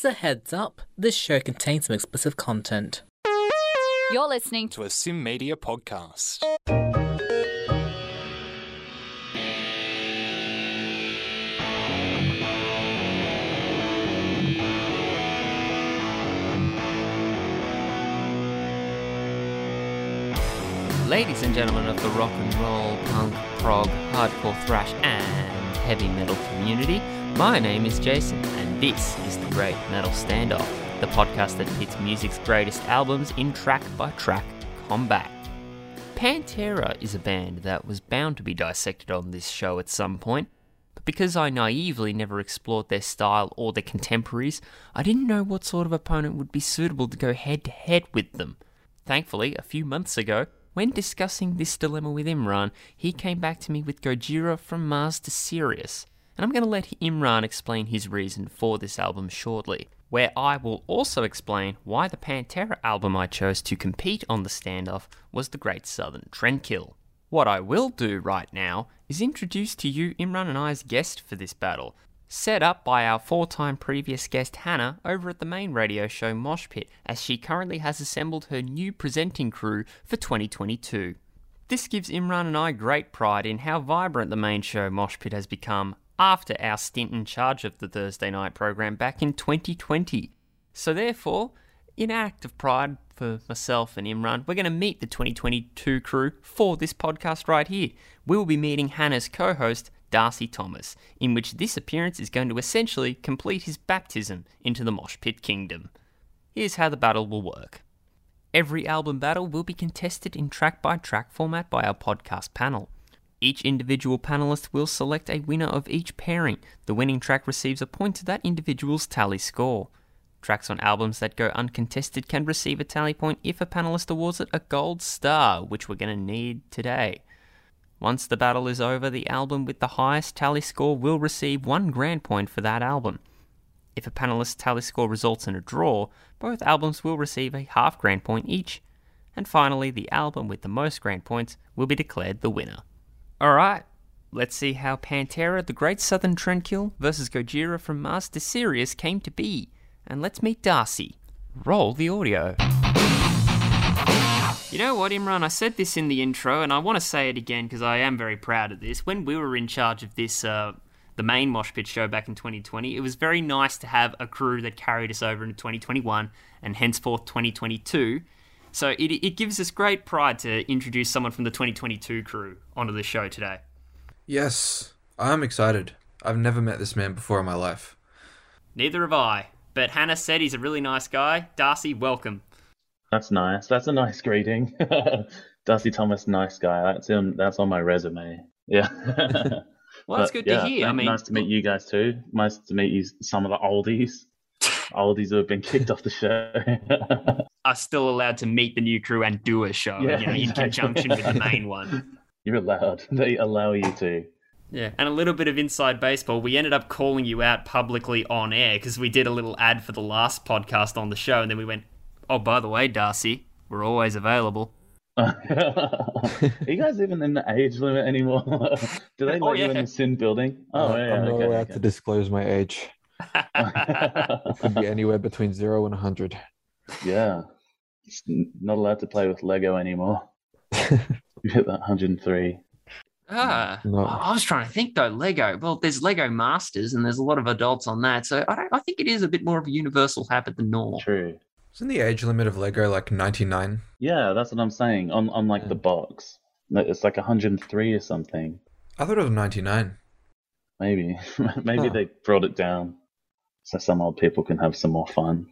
Just a heads up, this show contains some explicit content. You're listening to a SYN Media podcast. Ladies and gentlemen of the rock and roll, punk, prog, hardcore, thrash, and heavy metal community, my name is Jason, and this is the Great Metal Standoff, the podcast that pits music's greatest albums in track by track combat. Pantera is a band that was bound to be dissected on this show at some point, but because I naively never explored their style or their contemporaries, I didn't know what sort of opponent would be suitable to go head to head with them. Thankfully, a few months ago, when discussing this dilemma with Imran, he came back to me with Gojira from Mars to Sirius, and I'm going to let Imran explain his reason for this album shortly, where I will also explain why the Pantera album I chose to compete on the standoff was the Great Southern Trendkill. What I will do right now is introduce to you Imran and I's guest for this battle, set up by our four time previous guest Hannah over at the main radio show Mosh Pit, as she currently has assembled her new presenting crew for 2022. This gives Imran and I great pride in how vibrant the main show Mosh Pit has become after our stint in charge of the Thursday night program back in 2020. So, therefore, in act of pride for myself and Imran, we're going to meet the 2022 crew for this podcast right here. We will be meeting Hannah's co host, Darcy Thomas, in which this appearance is going to essentially complete his baptism into the Mosh Pit Kingdom. Here's how the battle will work. Every album battle will be contested in track by track format by our podcast panel. Each individual panelist will select a winner of each pairing. The winning track receives a point to that individual's tally score. Tracks on albums that go uncontested can receive a tally point if a panelist awards it a gold star, which we're going to need today. Once the battle is over, the album with the highest tally score will receive one grand point for that album. If a panelist's tally score results in a draw, both albums will receive a half grand point each. And finally, the album with the most grand points will be declared the winner. Alright, let's see how Pantera, the Great Southern Trendkill, versus Gojira from Mars to Sirius came to be. And let's meet Darcy. Roll the audio. You know what, Imran? I said this in the intro, and I want to say it again because I am very proud of this. When we were in charge of this, uh, the main Mosh Pit show back in 2020, it was very nice to have a crew that carried us over into 2021 and henceforth 2022. So it, it gives us great pride to introduce someone from the 2022 crew onto the show today. Yes, I'm excited. I've never met this man before in my life. Neither have I. But Hannah said he's a really nice guy. Darcy, welcome. That's nice. That's a nice greeting. Darcy Thomas, nice guy. That's him. That's on my resume. Yeah. well, that's good to hear. I mean, nice to meet you guys too. Nice to meet you, some of the oldies. oldies who have been kicked off the show. are still allowed to meet the new crew and do a show, yeah, you know, in conjunction with the main one. You're allowed. They allow you to. Yeah, and a little bit of inside baseball. We ended up calling you out publicly on air because we did a little ad for the last podcast on the show, and then we went, "Oh, by the way, Darcy, we're always available." Are you guys even in the age limit anymore? Do they let oh, yeah. you in the SYN building? Oh, uh, yeah. I'm not okay, allowed okay. to disclose my age. it could be anywhere between zero and 100. Yeah. It's not allowed to play with Lego anymore. you hit that 103. Ah, no. I was trying to think though. Lego. Well, there's Lego Masters, and there's a lot of adults on that. So I, I think it is a bit more of a universal habit than normal. True. Isn't the age limit of Lego like 99? Yeah, that's what I'm saying. On on like yeah. the box, it's like 103 or something. I thought it was 99. Maybe, maybe huh. they brought it down so some old people can have some more fun.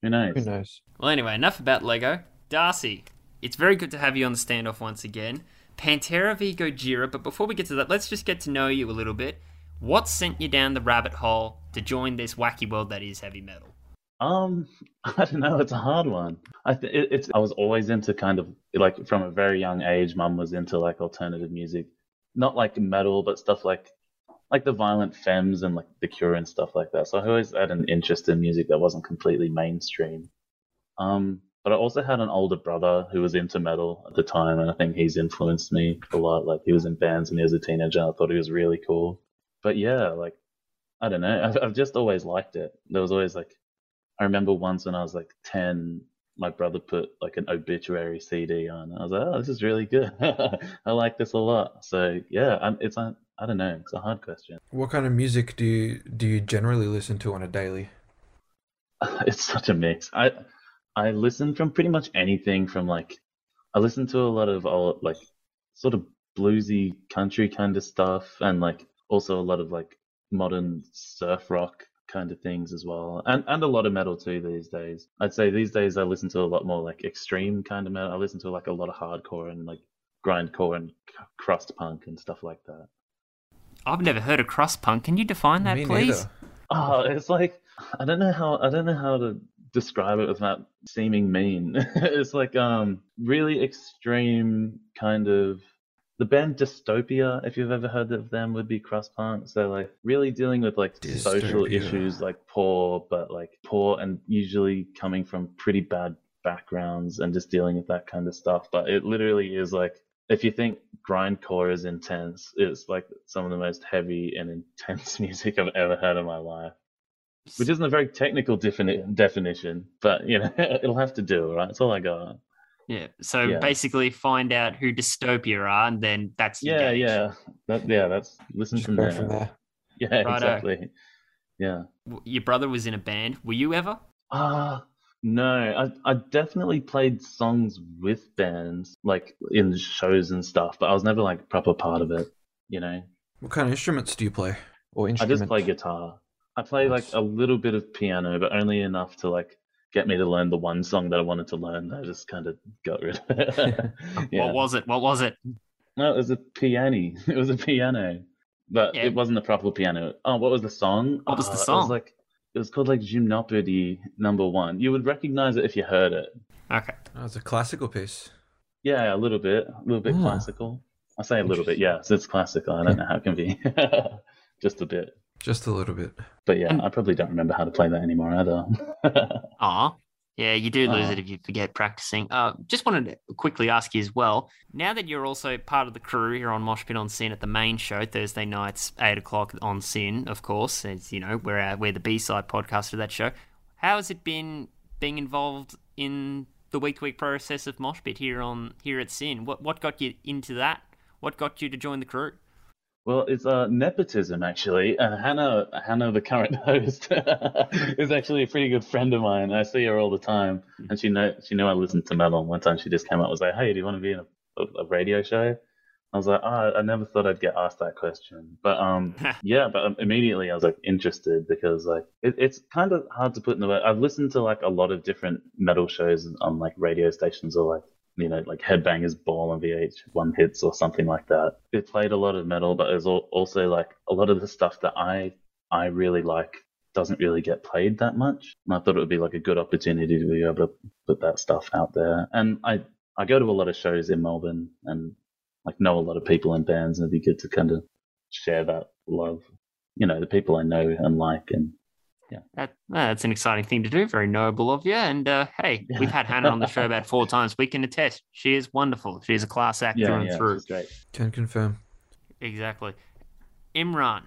Who knows? Who knows? Well, anyway, enough about Lego. Darcy, it's very good to have you on the standoff once again. Pantera v Gojira, but before we get to that, let's just get to know you a little bit. What sent you down the rabbit hole to join this wacky world that is heavy metal? Um, I don't know. It's a hard one. I th- it, it's I was always into kind of like from a very young age. Mum was into like alternative music, not like metal, but stuff like like the violent femmes and like the Cure and stuff like that. So I always had an interest in music that wasn't completely mainstream. Um, but I also had an older brother who was into metal at the time, and I think he's influenced me a lot. Like he was in bands when he was a teenager, I thought he was really cool. But yeah, like I don't know. I've, I've just always liked it. There was always like, I remember once when I was like 10, my brother put like an obituary CD on. I was like, oh, this is really good. I like this a lot. So yeah, I'm, it's a, I don't know. It's a hard question. What kind of music do you do you generally listen to on a daily? It's such a mix. I I listen from pretty much anything from like I listen to a lot of old like sort of bluesy country kind of stuff and like also a lot of like modern surf rock kind of things as well and and a lot of metal too these days i'd say these days i listen to a lot more like extreme kind of metal i listen to like a lot of hardcore and like grindcore and crust punk and stuff like that I've never heard of crust punk. Can you define that, Me please? neither. oh it's like i don't know how i don't know how to describe it without seeming mean it's like um really extreme kind of the band dystopia if you've ever heard of them would be crust punk. So like really dealing with like social issues like poor but like poor and usually coming from pretty bad backgrounds and just dealing with that kind of stuff. But it literally is like if you think grindcore is intense it's like some of the most heavy and intense music i've ever heard in my life. Which isn't a very technical defini- definition but you know it'll have to do right? That's all i got Yeah. So Yeah. basically, find out who Dystopia are, and then that's your yeah gauge. yeah that, yeah that's listen Just from there. from there. yeah Righto. exactly yeah Your brother was in a band. Were you ever? Ah, no. I I definitely played songs with bands, like in shows and stuff, but I was never like a proper part of it. You know, What kind of instruments do you play? Or instruments? I just play guitar. I play like a little bit of piano, but only enough to like get me to learn the one song that I wanted to learn. I just kind of got rid of it. yeah. What was it? What was it? No, it was a piano. It was a piano, but Yeah. it wasn't a proper piano. Oh, what was the song? What was the Uh, It was like it was called like Gymnopédie Number One. You would recognize it if you heard it. Okay. Oh, it's a classical piece. Yeah, a little bit, a little bit classical. I say a little bit, yeah. So it's classical. I don't know how it can be, just a bit. Just a little bit. But yeah, I probably don't remember how to play that anymore either. Ah. Yeah, you do lose Aw. it if you forget practicing. Uh, just wanted to quickly ask you as well. Now that you're also part of the crew here on Mosh Pit on SYN at the main show Thursday nights, eight o'clock on SYN, of course, as you know, we're uh, we're the B side podcast of that show. How has it been being involved in the week to week process of Mosh Pit here on here at SYN? What what got you into that? What got you to join the crew? Well, it's uh, nepotism actually. Uh, Hannah, Hannah, the current host, is actually a pretty good friend of mine. I see her all the time, and she know she knew I listened to metal. One time, she just came up and was like, "Hey, do you want to be in a, a, a radio show?" I was like, oh, I never thought I'd get asked that question, but um, yeah, but um, immediately I was like interested because like it, it's kind of hard to put in the word. I've listened to like a lot of different metal shows on like radio stations or like you know like Headbangers Ball and VH1 Hits or something like that. It played a lot of metal, but there's also like a lot of the stuff that I I really like doesn't really get played that much. And I thought it would be like a good opportunity to be able to put that stuff out there. And I I go to a lot of shows in Melbourne and like know a lot of people in bands and it'd be good to kind of share that love. You know, the people I know and like and That, that's an exciting thing to do. Very noble of you. And uh, hey, we've had Hannah on the show about four times. We can attest. She is wonderful. She is a class act yeah, through and through. it's great. Can confirm. Exactly. Imran,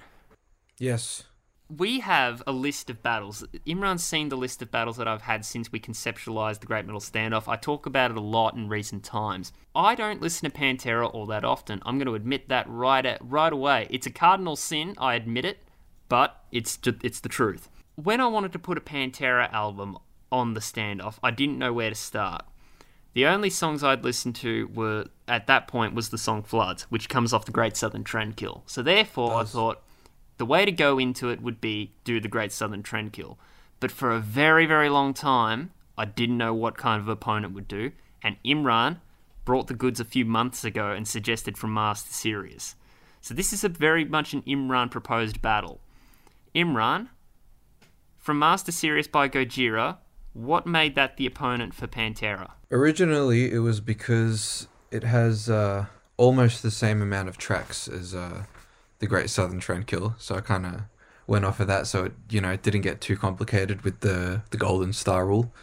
Yes. we have a list of battles. Imran's seen the list of battles that I've had since we conceptualized the Great Metal Standoff. I talk about it a lot in recent times. I don't listen to Pantera all that often. I'm going to admit that right at, right away. It's a cardinal sin, I admit it, but it's ju- it's the truth. When I wanted to put a Pantera album on the standoff, I didn't know where to start. The only songs I'd listened to were at that point was the song Floods, which comes off the Great Southern Trendkill. So therefore, I thought the way to go into it would be do the Great Southern Trendkill. But for a very, very long time, I didn't know what kind of opponent would do, and Imran brought the goods a few months ago and suggested from Mars Master Sirius. So this is a very much an Imran proposed battle. Imran, from Mars to Sirius by Gojira, what made that the opponent for Pantera? Originally, it was because it has uh, almost the same amount of tracks as uh, the Great Southern Trendkill, so I kind of went off of that, so it you know it didn't get too complicated with the the Golden Star rule.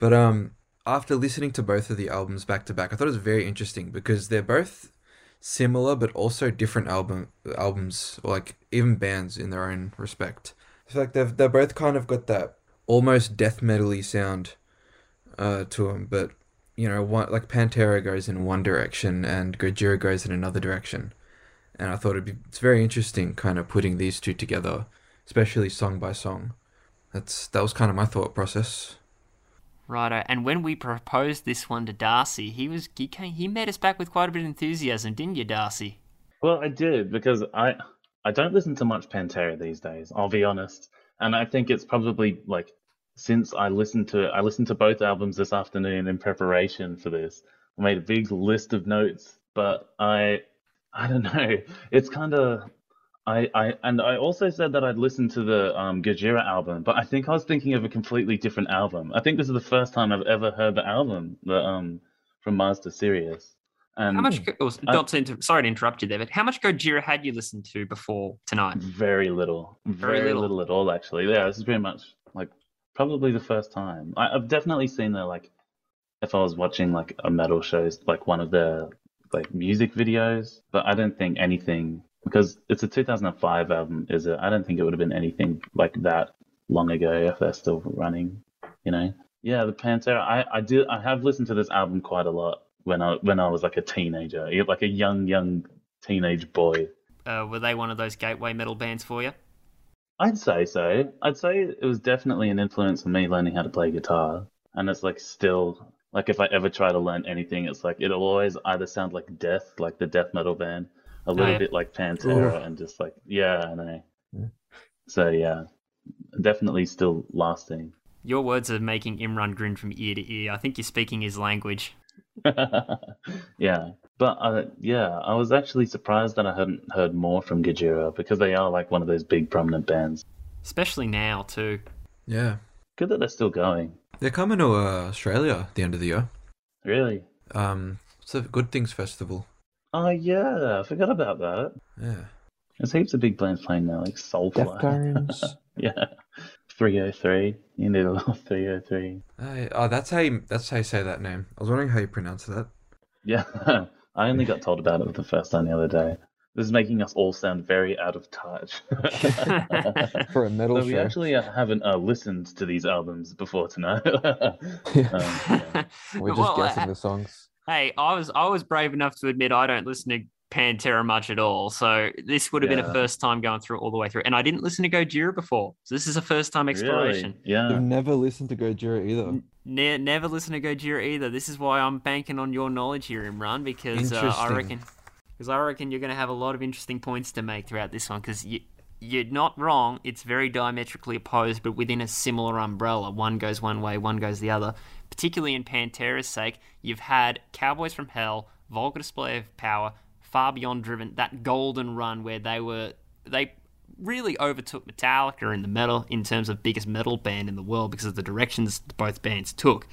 But um, after listening to both of the albums back to back, I thought it was very interesting because they're both similar but also different album albums or like even bands in their own respect. I feel like they've they're both kind of got that almost death metally sound uh, to them, but you know, one, like Pantera goes in one direction and Gojira goes in another direction, and I thought it'd be it's very interesting, kind of putting these two together, especially song by song. That's that was kind of my thought process. Righto. And when we proposed this one to Darcy, he was he came, he met us back with quite a bit of enthusiasm, didn't you, Darcy? Well, I did because I I don't listen to much Pantera these days. I'll be honest, and I think it's probably like since I listened to I listened to both albums this afternoon in preparation for this. I made a big list of notes, but I I don't know. It's kind of I, I and I also said that I'd listened to the um, Gojira album, but I think I was thinking of a completely different album. I think this is the first time I've ever heard the album, the um from Mars to Sirius. And how um, much? Oh, not to inter- sorry to interrupt you there, but how much Gojira had you listened to before tonight? Very little, very, Very little. little. at all. Actually, yeah, this is pretty much like probably the first time. I, I've definitely seen their like if I was watching like a metal shows, like one of their like music videos, but I don't think anything because it's a 2005 album, is it? I don't think it would have been anything like that long ago if they're still running, you know. Yeah, the Pantera. I, I did. I have listened to this album quite a lot when I when I was like a teenager, like a young young teenage boy. Uh, were they one of those gateway metal bands for you? I'd say so. I'd say it was definitely an influence on me learning how to play guitar, and it's like still like if I ever try to learn anything, it's like it'll always either sound like death, like the death metal band, a little yeah. bit like Pantera, and just like yeah, I know. Yeah. So yeah, definitely still lasting. Your words are making Imran grin from ear to ear. I think you're speaking his language. yeah, but uh, yeah, I was actually surprised that I hadn't heard more from Gojira because they are like one of those big prominent bands. Especially now, too. Yeah, Good that they're still going. they're coming to uh, Australia at the end of the year. Really? Um, it's a Good Things Festival. Oh yeah, I forgot about that. Yeah. There's heaps of big bands playing now, like Soulfly. Deftones. yeah. 303. You need a little 303. Hey, oh, that's how you, that's how you say that name. I was wondering how you pronounce that. Yeah. I only got told about it for the first time the other day. This is making us all sound very out of touch. For a metal so we actually uh, haven't uh, listened to these albums before tonight. um, yeah. We're just Well, guessing uh, the songs. Hey, I was I was brave enough to admit I don't listen to Pantera much at all. So this would have been a first time going through all the way through. And I didn't listen to Gojira before. So this is a first time exploration. Really? Yeah. You've never listened to Gojira either. Ne- never listened to Gojira either. This is why I'm banking on your knowledge here, Imran, because uh, I reckon because I reckon you're going to have a lot of interesting points to make throughout this one. Because you you're not wrong. It's very diametrically opposed, but within a similar umbrella. One goes one way, one goes the other. Particularly in Pantera's sake, you've had Cowboys from Hell, Vulgar Display of Power, Far Beyond Driven, that golden run where they were they really overtook Metallica in the metal in terms of biggest metal band in the world because of the directions both bands took.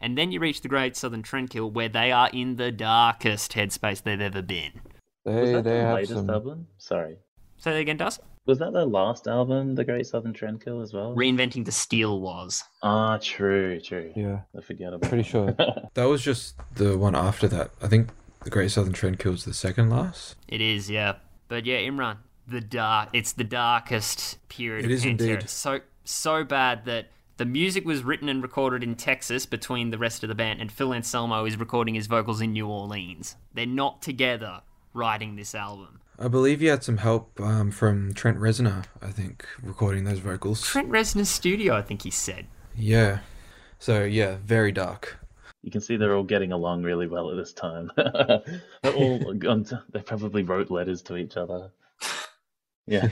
And then you reach the Great Southern Trendkill where they are in the darkest headspace they've ever been. Was They that they their have latest some. album? Sorry. Say that again, Dust? Was that their last album, The Great Southern Trendkill, as well? Reinventing the Steel was. Ah, true, true. Yeah, I forget about pretty sure. That was just the one after that. I think the Great Southern Trendkill's the second last. It is, yeah. But yeah, Imran, the dark. It's the darkest period. It of is Pantera. indeed. So so bad that the music was written and recorded in Texas between the rest of the band, and Phil Anselmo is recording his vocals in New Orleans. They're not together writing this album. I believe you had some help um, from Trent Reznor, I think, recording those vocals. Trent Reznor's studio, I think he said. Yeah. So, yeah, very dark. You can see they're all getting along really well at this time. they're all gone to, they probably wrote letters to each other. Yeah.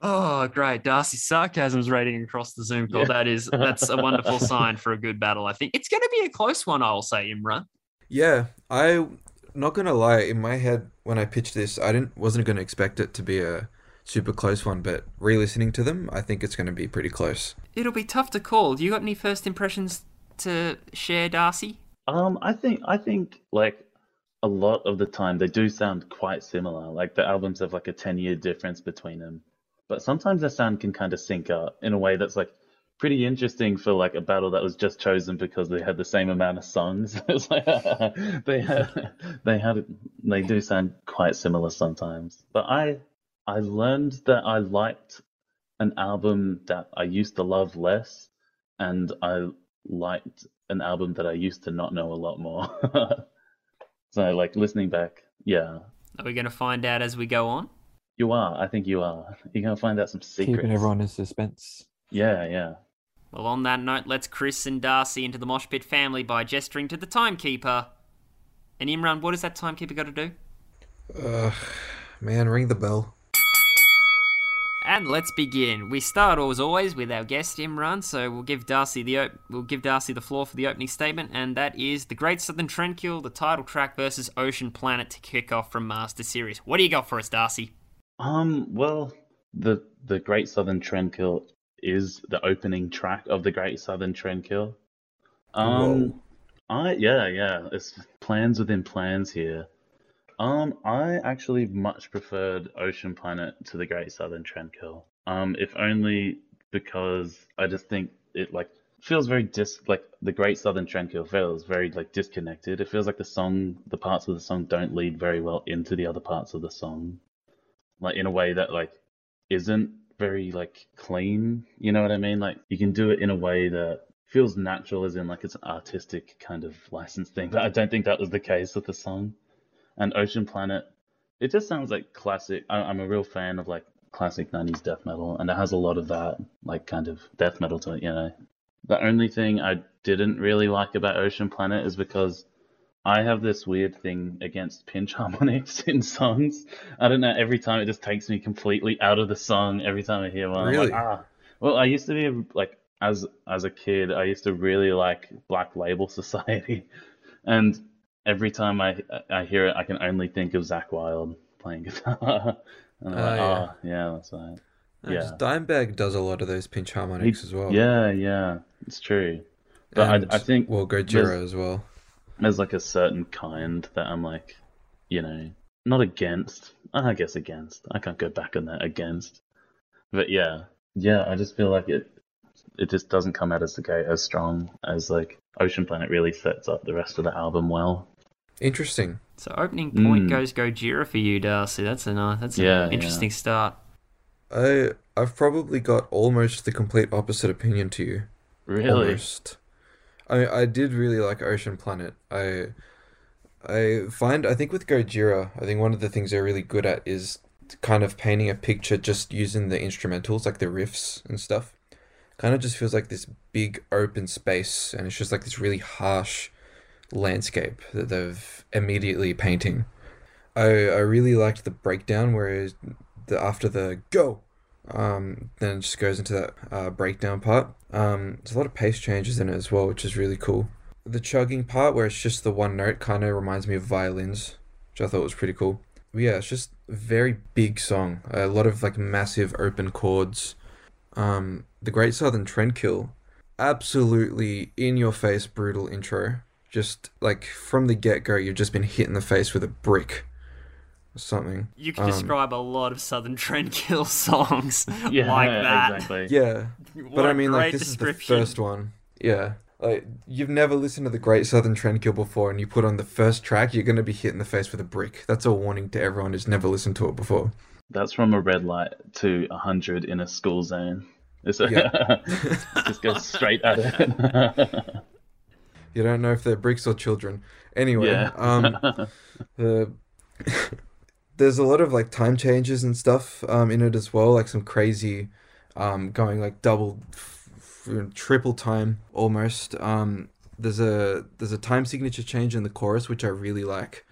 Oh, great. Darcy's sarcasm's rating across the Zoom call. Yeah. That is that's a wonderful sign for a good battle, I think. It's gonna be a close one, I'll say, Imran. Yeah, I not gonna lie. In my head, when I pitched this, I didn't wasn't gonna expect it to be a super close one. But re-listening to them, I think it's gonna be pretty close. It'll be tough to call. Do you got any first impressions to share, Darcy? Um, I think I think like a lot of the time they do sound quite similar. Like the albums have like a ten year difference between them, but sometimes their sound can kind of sync up in a way that's like pretty interesting for like a battle that was just chosen because they had the same amount of songs. It's like, they had, they had they do sound quite similar sometimes. But I I learned that I liked an album that I used to love less, and I liked an album that I used to not know a lot more. so like listening back, yeah, Are we going to find out as we go on? you are. I think you are. You're gonna find out some secrets. Keeping everyone in suspense. Yeah, yeah. Well, on that note, let's Chris and Darcy into the Mosh Pit family by gesturing to the timekeeper. And Imran, what has that timekeeper got to do? Ugh, man, ring the bell. And let's begin. We start as always with our guest Imran, so we'll give Darcy the op- we'll give Darcy the floor for the opening statement, and that is the Great Southern Trendkill, the title track versus Ocean Planet to kick off from Mars to Sirius. What do you got for us, Darcy? Um, well, the the Great Southern Trendkill is the opening track of the Great Southern Trendkill. Um, I yeah yeah, it's plans within plans here. Um, I actually much preferred Ocean Planet to the Great Southern Trendkill. Um, if only because I just think it like feels very dis like the Great Southern Trendkill feels very like disconnected. It feels like the song, the parts of the song don't lead very well into the other parts of the song, like in a way that like isn't very like clean. You know what I mean? Like you can do it in a way that feels natural, as in like it's an artistic kind of license thing. But I don't think that was the case with the song. And Ocean Planet, it just sounds like classic. I, I'm a real fan of like classic 90s death metal, and it has a lot of that like kind of death metal to it. You know, the only thing I didn't really like about Ocean Planet is because I have this weird thing against pinch harmonics in songs. I don't know. Every time it just takes me completely out of the song. Every time I hear one, Really? like, ah. Well, I used to be like as as a kid, I used to really like Black Label Society, and every time I I hear it, I can only think of Zakk Wylde playing guitar. and I'm Ah, like, yeah. oh yeah, that's right. No, Yeah. Dimebag does a lot of those pinch harmonics as well. Yeah, yeah, it's true. But and, I, I think well, Gojira as well. there's like a certain kind that I'm like, you know, not against. I guess against. I can't go back on that against. But yeah, yeah, I just feel like it. It just doesn't come out as the gate as strong as like Ocean Planet really sets up the rest of the album well. Interesting. So opening point Mm. goes Gojira for you, Darcy. That's a nice, that's an Yeah, yeah. interesting start. I I've probably got almost the complete opposite opinion to you. Really, Almost. I I did really like Ocean Planet. I I find I think with Gojira, I think one of the things they're really good at is kind of painting a picture just using the instrumentals, like the riffs and stuff. Kind of just feels like this big open space, and it's just like this really harsh landscape that they've immediately painting. I I really liked the breakdown where the after the go, um, then it just goes into that uh, breakdown part. Um, there's a lot of pace changes in it as well, which is really cool. The chugging part where it's just the one note kind of reminds me of violins, which I thought was pretty cool. But yeah, it's just a very big song. A lot of like massive open chords. Um, the Great Southern Trendkill, absolutely in your face brutal intro. Just like from the get go, you've just been hit in the face with a brick or something. You can Um, describe a lot of Southern Trendkill songs yeah, like that. exactly. Yeah, but I mean, like this is the first one. Yeah, like you've never listened to the Great Southern Trendkill before, and you put on the first track, you're gonna be hit in the face with a brick. That's a warning to everyone who's never listened to it before. That's from a red light to a hundred in a school zone. It's a, Yeah. just goes straight at it. You don't know if they're bricks or children. Anyway, yeah. um, the there's a lot of like time changes and stuff um in it as well, like some crazy, um, going like double, f- triple time almost. Um, there's a there's a time signature change in the chorus which I really like.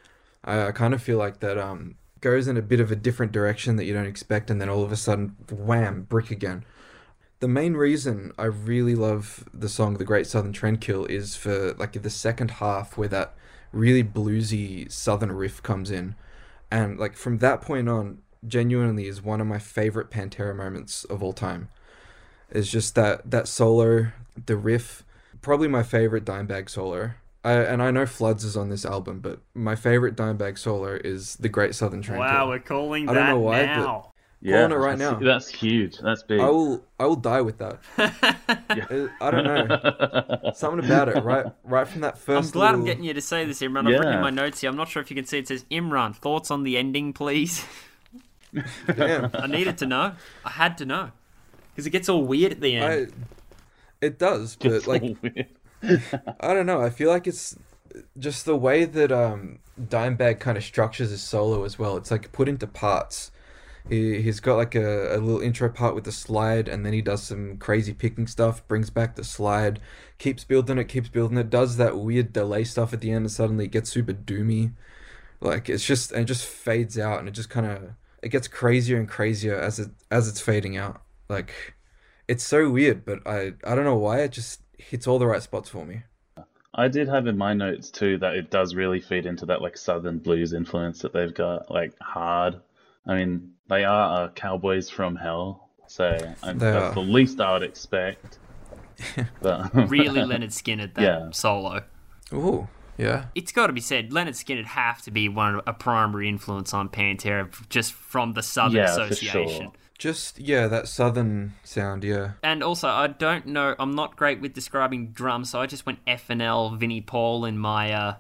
I, I kind of feel like that um goes in a bit of a different direction that you don't expect, and then all of a sudden, wham, brick again. The main reason I really love the song "The Great Southern Trendkill" is for like the second half where that really bluesy southern riff comes in, and like from that point on, genuinely is one of my favorite Pantera moments of all time. It's just that that solo, the riff, probably my favorite Dimebag solo. I, and I know Floods is on this album, but my favorite Dimebag solo is "The Great Southern Trendkill." Wow, we're calling I that don't know why, but- now. Yeah, it right that's, now. That's huge. That's big. I will I will die with that. Uh, I don't know. Something about it, right? Right from that first. I'm first. glad I'm getting you to say this, Imran. I've written in my notes here. I'm not sure if you can see it says Imran. Thoughts on the ending, please. Damn. I needed to know. I had to know because it gets all weird at the end. I, it does, but It's like. I don't know. I feel like it's just the way that um Dimebag kind of structures his solo as well. It's like put into parts. He he's got like a, a little intro part with the slide, and then he does some crazy picking stuff. Brings back the slide, keeps building it, keeps building it. Does that weird delay stuff at the end, and suddenly it gets super doomy. Like it's just and it just fades out, and it just kind of it gets crazier and crazier as it as it's fading out. Like it's so weird, but I I don't know why it just hits all the right spots for me. I did have in my notes too that it does really feed into that like southern blues influence that they've got, like hard. I mean, they are uh, cowboys from hell, so I, They that's are. the least I would expect. But really, Lynyrd Skynyrd that Yeah. solo. Ooh, yeah. It's got to be said, Lynyrd Skynyrd have to be one a primary influence on Pantera just from the Southern Yeah, for Association. sure. Just yeah, that southern sound, yeah. And also, I don't know. I'm not great with describing drums, so I just went F and L, Vinnie Paul in my uh,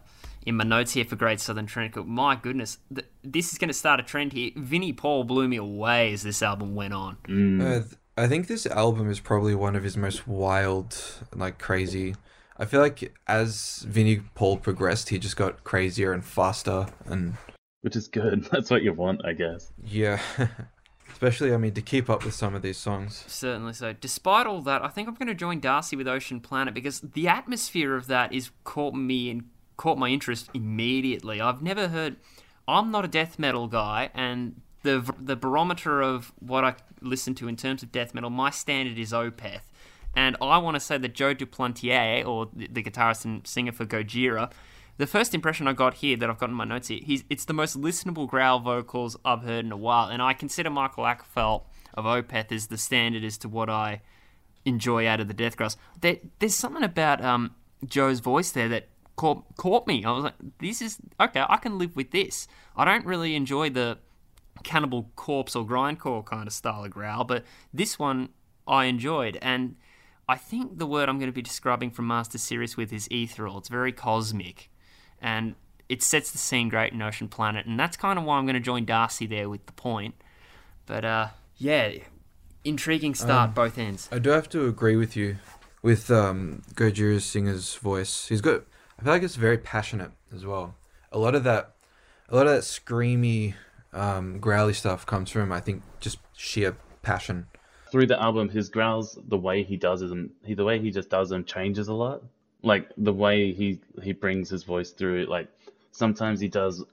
in my notes here for Great Southern Trend. My goodness, th- this is going to start a trend here. Vinnie Paul blew me away as this album went on. Mm. Uh, th- I think this album is probably one of his most wild, like crazy. I feel like as Vinnie Paul progressed, he just got crazier and faster, and which is good. That's what you want, I guess. yeah. Especially, I mean, to keep up with some of these songs. Certainly so. Despite all that, I think I'm going to join Darcy with Ocean Planet because the atmosphere of that is caught me and caught my interest immediately. I've never heard. I'm not a death metal guy, and the the barometer of what I listen to in terms of death metal, my standard is Opeth. And I want to say that Joe Duplantier, or the, the guitarist and singer for Gojira, the first impression I got here that I've got in my notes here, he's it's the most listenable growl vocals I've heard in a while, and I consider Mikael Åkerfeldt of Opeth as the standard as to what I enjoy out of the Death Growls. There, there's something about um, Joe's voice there that caught caught me. I was like, this is okay. I can live with this. I don't really enjoy the Cannibal Corpse or Grindcore kind of style of growl, but this one I enjoyed and. I think the word I'm going to be describing from Mars to Sirius with is ethereal. It's very cosmic and it sets the scene great in Ocean Planet, and that's kind of why I'm going to join Darcy there with the point. But uh, yeah, intriguing start both ends. I do have to agree with you with um, Gojira's singer's voice. He's got. I feel like it's very passionate as well. A lot of that, a lot of that screamy, um, growly stuff comes from I think just sheer passion. Through the album, his growls, the way he does them, he the way he just does them changes a lot. Like the way he he brings his voice through. Like sometimes he does,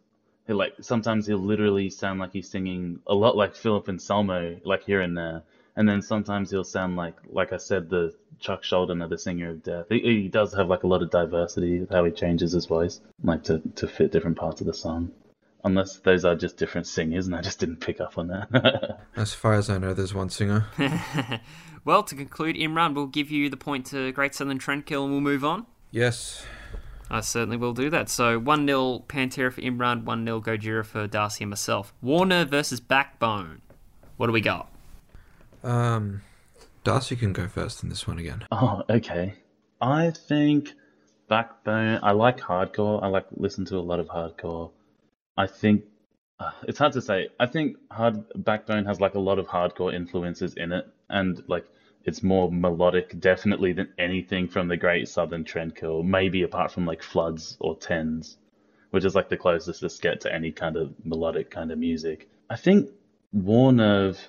he like sometimes he'll literally sound like he's singing a lot like Philip Anselmo, like here and there. And then sometimes he'll sound like, like I said, the Chuck Schuldiner, the singer of Death. He, he does have like a lot of diversity with how he changes his voice, like to to fit different parts of the song. Unless those are just different singers, and I just didn't pick up on that. As far as I know, there's one singer. well, to conclude, Imran, we'll give you the point to Great Southern Trendkill and we'll move on. yes. I certainly will do that. So 1 0 Pantera for Imran, 1 0 Gojira for Darcy and myself. War Nerve versus Backbone. What do we got? Um, Darcy can go first in this one again. Oh, okay. I think Backbone. I like hardcore. I like listen to a lot of hardcore. I think uh, it's hard to say. I think hard Backbone has like a lot of hardcore influences in it, and like it's more melodic, definitely than anything from the Great Southern Trendkill. Maybe apart from like Floods or Tens, which is like the closest this get to any kind of melodic kind of music. I think War Nerve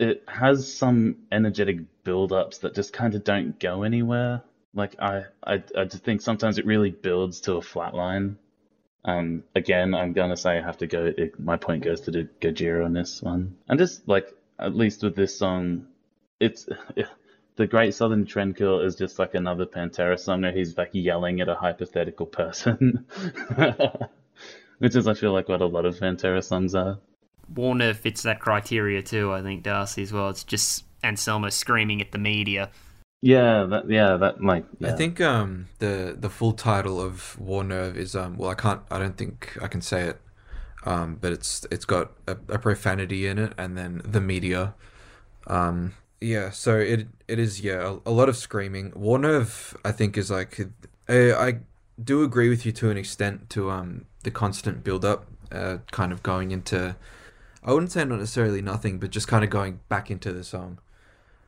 it has some energetic build-ups that just kind of don't go anywhere. Like I, I, I just think sometimes it really builds to a flat line. Um, again, I'm gonna say I have to go. It, my point goes to the Gojira on this one, and just like at least with this song, it's the Great Southern Trendkill is just like another Pantera song where he's like yelling at a hypothetical person, which is I feel like what a lot of Pantera songs are. War Nerve fits that criteria too, I think, Darcy as well. It's just Anselmo screaming at the media. Yeah, that yeah, that like yeah. I think um the the full title of War Nerve is um well I can't I don't think I can say it. um, but it's it's got a, a profanity in it, and then the media. Um, yeah, so it it is yeah a, a lot of screaming. War Nerve I think is like I, I do agree with you to an extent to um the constant build up, uh, kind of going into. I wouldn't say not necessarily nothing, but just kind of going back into the song.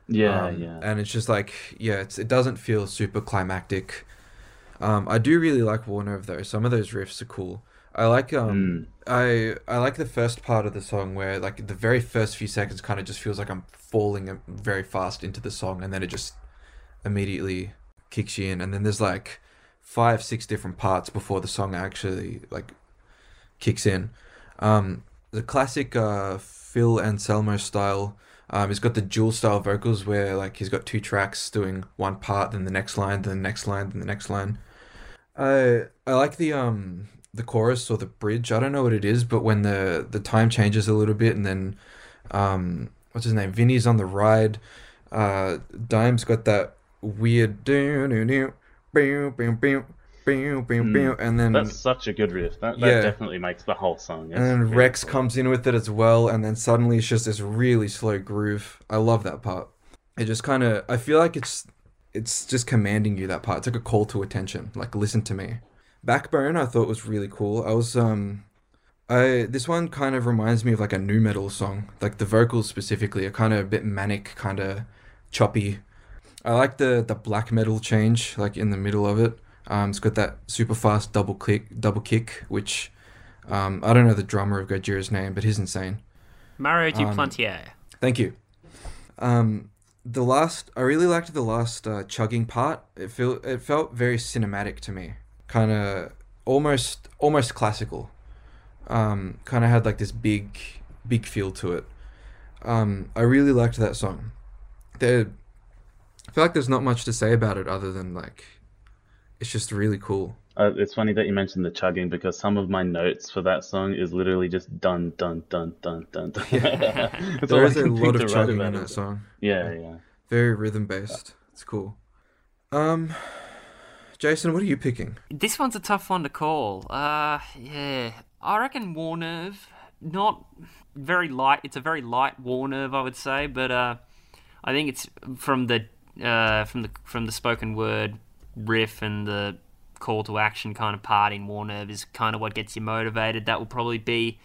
Yeah, Um, yeah. And it's just like, yeah, it's, it doesn't feel super climactic. Um, I do really like War Nerve though. Some of those riffs are cool. I like um, I I like the first part of the song where like the very first few seconds kind of just feels like I'm falling uh, very fast into the song, and then it just immediately kicks you in, and then there's like five six different parts before the song actually like kicks in. Um, the classic uh, Phil Anselmo style. Um, he's got the dual style vocals where like he's got two tracks doing one part, then the next line, then the next line, then the next line. I I like the um the chorus or the bridge. I don't know what it is, but when the the time changes a little bit, and then um what's his name? Vinny's on the ride. Uh, Dime's got that weird boom boom boom boom, and then That's such a good riff. That, that Yeah. definitely makes the whole song. It's and then Rex cool. comes in with it as well, and then suddenly it's just this really slow groove. I love that part. It just kind of, I feel like it's, it's just commanding you that part. It's like a call to attention. Like listen to me. Backbone, I thought was really cool. I was, um, I this one kind of reminds me of like a nu metal song. Like the vocals specifically are kind of a bit manic, kind of choppy. I like the the black metal change, like in the middle of it. Um, it's got that super fast double click, double kick, which um, I don't know the drummer of Gojira's name, but he's insane. Mario Um, Duplantier. Thank you. Um, the last, I really liked the last uh, chugging part. It feel it felt very cinematic to me, kind of almost almost classical. Um, kind of had like this big big feel to it. Um, I really liked that song. There, I feel like there's not much to say about it other than like, it's just really cool. Uh, it's funny that you mentioned the chugging because some of my notes for that song is literally just dun dun dun dun dun. dun. That's all there I is a lot of chugging about in it. that song. Yeah, yeah. Very rhythm based. It's cool. Um, Jason, what are you picking? This one's a tough one to call. Uh, yeah, I reckon War Nerve. Not very light. It's a very light War Nerve, I would say, but uh, I think it's from the uh, from the from the spoken word riff and the call to action kind of part in War Nerve is kind of what gets you motivated. That will probably be.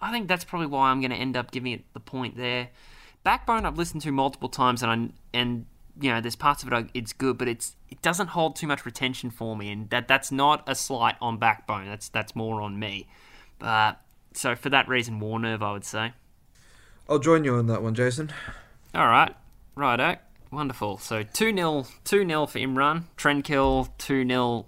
I think that's probably why I'm going to end up giving it the point there. Backbone I've listened to multiple times and I and you know there's parts of it I, it's good but it's it doesn't hold too much retention for me and that that's not a slight on Backbone that's that's more on me. But so for that reason War Nerve I would say. I'll join you on that one, Jason. All right. Righto. Wonderful. So 2 0 2 0 for Imran. Trendkill 2 0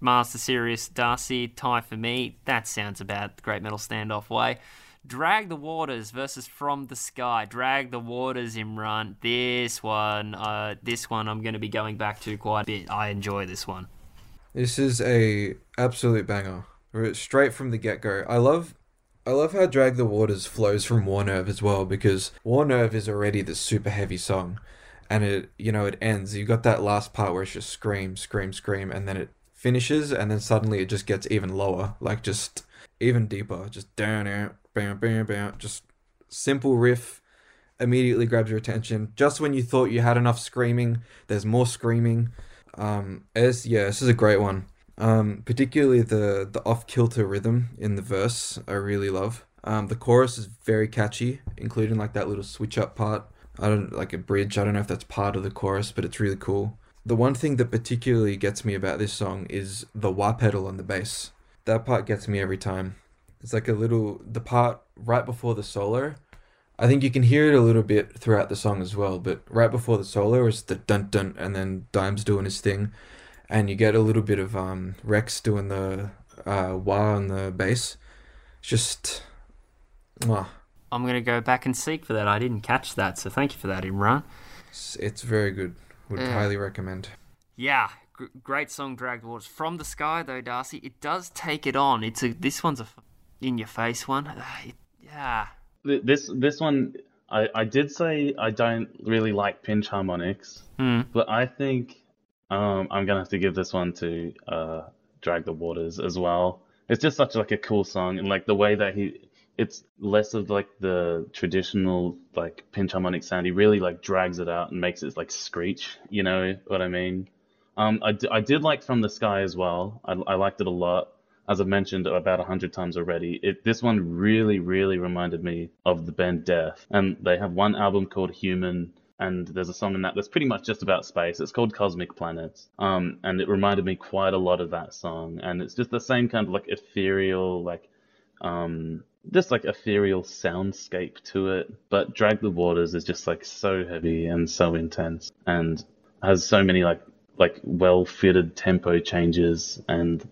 Mars to Sirius Darcy. Tie for me. That sounds about the Great Metal Standoff way. Drag the Waters versus From the Sky. Drag the Waters, Imran. This one, uh, this one I'm going to be going back to quite a bit. I enjoy this one. This is a absolute banger. Straight from the get go. I love I love how Drag the Waters flows from War Nerve as well because War Nerve is already the super heavy song. And it you know, it ends. You got that last part where it's just scream, scream, scream, and then it finishes and then suddenly it just gets even lower. Like just even deeper. Just down out, bam, bam, bam. Just simple riff immediately grabs your attention. Just when you thought you had enough screaming, there's more screaming. Um, yeah, this is a great one. Um, particularly the the off kilter rhythm in the verse, I really love. Um, the chorus is very catchy, including like that little switch up part. I don't like a bridge. I don't know if that's part of the chorus, but it's really cool. The one thing that particularly gets me about this song is the wah pedal on the bass. That part gets me every time. It's like a little the part right before the solo. I think you can hear it a little bit throughout the song as well, but right before the solo is the dun dun, and then Dime's doing his thing, and you get a little bit of um, Rex doing the uh, wah on the bass. It's just, mwah. I'm going to go back and seek for that. I didn't catch that, so thank you for that, Imran. It's, it's very good. Would Yeah. highly recommend. Yeah, gr- great song, Drag the Waters. From the Sky, though, Darcy, it does take it on. It's a this one's a f- in your face one. It, yeah, This this one, I, I did say I don't really like pinch harmonics, Hmm. but I think um, I'm gonna have to give this one to uh, Drag the Waters as well it's just such like a cool song, and like the way that he, it's less of like the traditional like pinch harmonic sound. He really like drags it out and makes it like screech. You know what I mean? Um, I, d- I did like From the Sky as well. I, I liked it a lot. As I've mentioned about a hundred times already, it this one really, really reminded me of the band Death, and they have one album called Human, and there's a song in that that's pretty much just about space. It's called Cosmic Planets, um, and it reminded me quite a lot of that song, and it's just the same kind of like ethereal, like, um, just like ethereal soundscape to it. But Drag the Waters is just like so heavy and so intense, and has so many like like well fitted tempo changes. And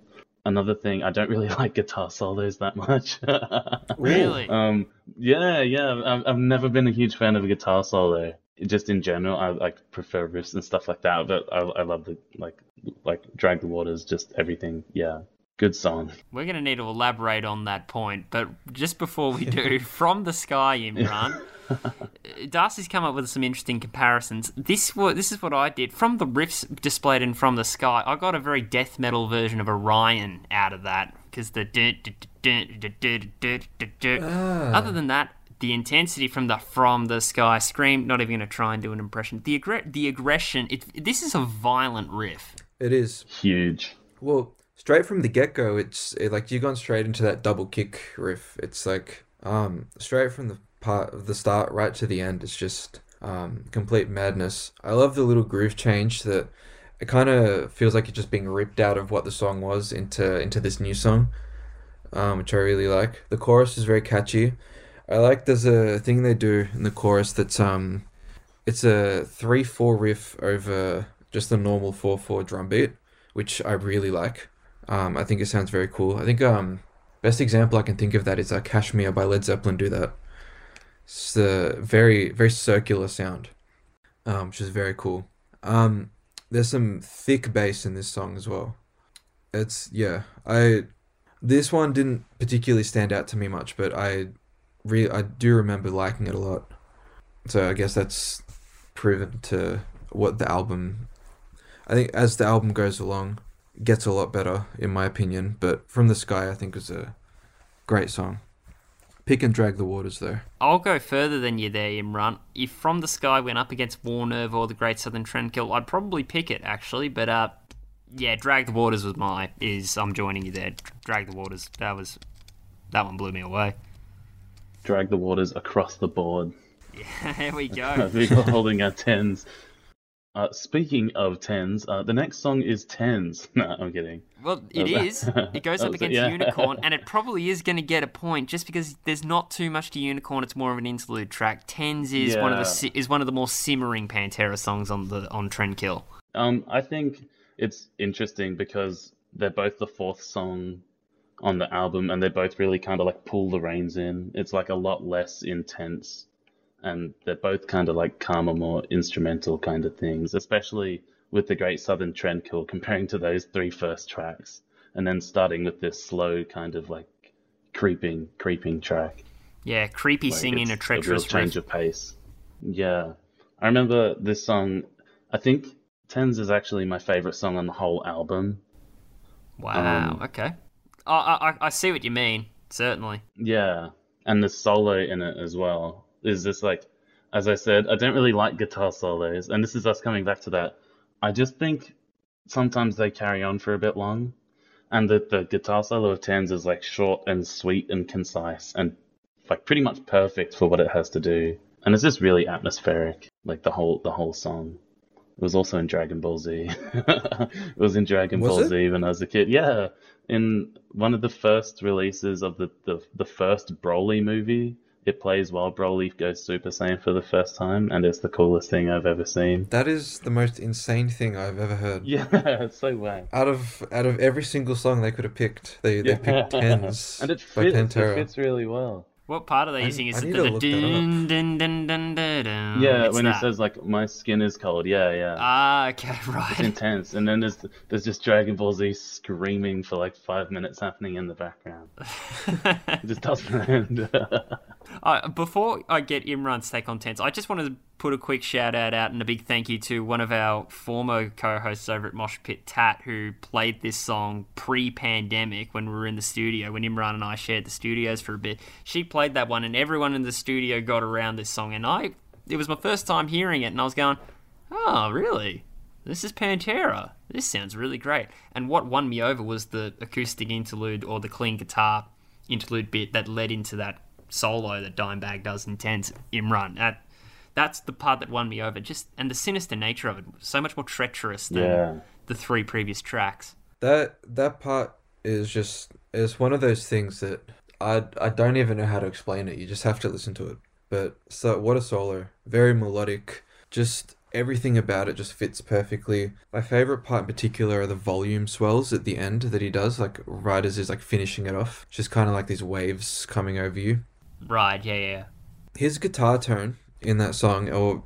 another thing i don't really like guitar solos that much. Really? um yeah yeah. I've, I've never been a huge fan of a guitar solo. Just in general i like prefer riffs and stuff like that but i, I love the like like drag the waters just everything. Yeah Good song. We're going to need to elaborate on that point, but just before we do, from the sky, Imran. Darcy's come up with some interesting comparisons. This this is what I did from the riffs displayed in From the Sky. I got a very death metal version of Orion out of that because the other than that, the intensity from the From the Sky scream. Not even going to try and do an impression. The the aggression. It, this is a violent riff. It is huge. Well, straight from the get go, it's it, like you've gone straight into that double kick riff. It's like um straight from the part of the start right to the end. It's just um complete madness. I love the little groove change that it kind of feels like it's just being ripped out of what the song was into into this new song, um, which I really like. The chorus is very catchy. I like there's a thing they do in the chorus that's um it's a three four riff over just the normal four four drum beat which I really like. Um, I think it sounds very cool. I think um, best example I can think of that is uh, Kashmir by Led Zeppelin do that. It's a very very circular sound, um, which is very cool. Um, there's some thick bass in this song as well. It's yeah, I this one didn't particularly stand out to me much, but I re- I do remember liking it a lot. So I guess that's proven to what the album I think as the album goes along, gets a lot better in my opinion. But From the Sky, I think is a great song. Pick and drag the waters though. I'll go further than you there, Imran. If From the Sky went up against War Nerve or the Great Southern Trendkill, I'd probably pick it actually. But uh, yeah, Drag the Waters was my is. I'm joining you there. Drag the Waters. That was that one blew me away. drag the waters across the board Yeah, there we go. We're holding our tens. Uh, speaking of tens, uh, the next song is tens. No, I'm kidding. Well, it Oh. It goes up against yeah. Unicorn, and it probably is going to get a point just because there's not too much to Unicorn. It's more of an interlude track. Tens is one of the is one of the more simmering Pantera songs on the on Trendkill. Um, I think it's interesting because they're both the fourth song on the album, and they both really kind of like pull the reins in. It's like a lot less intense, and they're both kind of like calmer, more instrumental kind of things, especially with the Great Southern Trendkill, comparing to those three first tracks, and then starting with this slow kind of like creeping, creeping track. Yeah, creepy Like, singing a treacherous change riff. of pace. Yeah, I remember this song. I think Tens is actually my favorite song on the whole album. Wow. Um, okay. I, I I see what you mean. Certainly. Yeah, and the solo in it as well is just like, as I said, I don't really like guitar solos, and this is us coming back to that. I just think sometimes they carry on for a bit long, and the the guitar solo of Tens is like short and sweet and concise and like pretty much perfect for what it has to do, and it's just really atmospheric, like the whole the whole song. It was also in Dragon Ball Z. it was in Dragon Was Ball it? Z when I was a kid. Yeah, in one of the first releases of the, the, the first Broly movie, it plays while Broly goes Super Saiyan for the first time, and it's the coolest thing I've ever seen. That is the most insane thing I've ever heard. Yeah, it's so wack. Out of out of every single song they could have picked, they they picked tens and it fits. It fits really well. What part are they I- using? Is I it need the to look that dun, dun, dun, dun, dun, dun, yeah, it's when that. he says like my skin is cold. Yeah, yeah. Ah, okay, right. it's right. intense, and then there's there's just Dragon Ball Z screaming for like five minutes happening in the background. It just doesn't end. Uh, before I get Imran's take on Tens, I just wanted to put a quick shout out out and a big thank you to one of our former co-hosts over at Mosh Pit, Tat, who played this song pre-pandemic when we were in the studio when Imran and I shared the studios for a bit. She played that one, and everyone in the studio got around this song, and I it was my first time hearing it, and I was going, "Oh, really? This is Pantera. This sounds really great." And what won me over was the acoustic interlude or the clean guitar interlude bit that led into that solo that Dimebag does in Tens Imran. That that's the part that won me over. Just and the sinister nature of it, so much more treacherous than Yeah. the three previous tracks. That that part is just is one of those things that I I don't even know how to explain it. You just have to listen to it. But so what a solo, very melodic. Just everything about it just fits perfectly. My favorite part in particular are the volume swells at the end that he does, like right as he's like finishing it off. Just kind of like these waves coming over you. Right? Yeah, yeah. His guitar tone in that song, or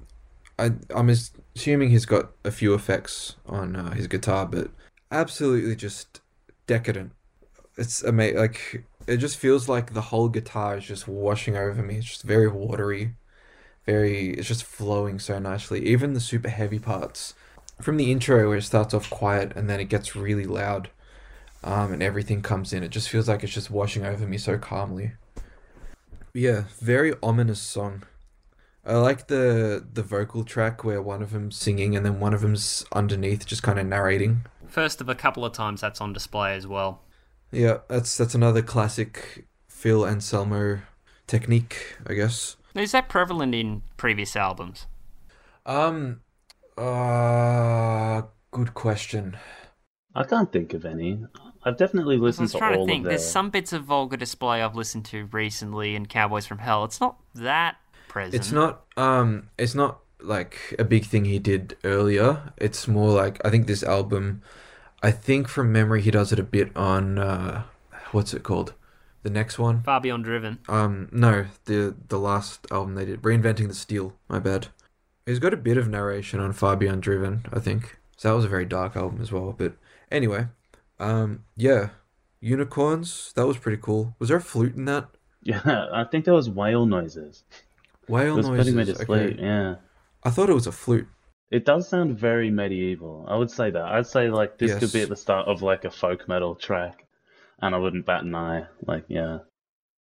I I'm assuming he's got a few effects on uh, his guitar, but absolutely just decadent. It's amazing. Like it just feels like the whole guitar is just washing over me. It's just very watery, very. It's just flowing so nicely. Even the super heavy parts from the intro where it starts off quiet and then it gets really loud, um, and everything comes in. It just feels like it's just washing over me so calmly. Yeah, very ominous song. I like the the vocal track where one of them's singing and then one of them's underneath just kind of narrating. First of a couple of times that's on display as well. Yeah, that's that's another classic Phil Anselmo technique, I guess. Is that prevalent in previous albums? Um uh good question. I can't think of any. I've definitely I listened was to trying all to think. of There's some bits of vulgar display I've listened to recently in Cowboys from Hell. It's not that present. It's not um it's not like a big thing he did earlier. It's more like I think this album I think from memory he does it a bit on uh what's it called? The next one? far beyond driven. Um, no, the the last album they did, reinventing the steel. My bad. He's got a bit of narration on Far Beyond Driven, I think. So that was a very dark album as well. But anyway, um, yeah, unicorns. That was pretty cool. Was there a flute in that? Yeah, I think there was whale noises. Whale noises. it was putting me to sleep. Okay. Yeah, I thought it was a flute. it does sound very medieval. I would say that. I'd say like this could be at the start of like a folk metal track, and I wouldn't bat an eye. Like, yeah,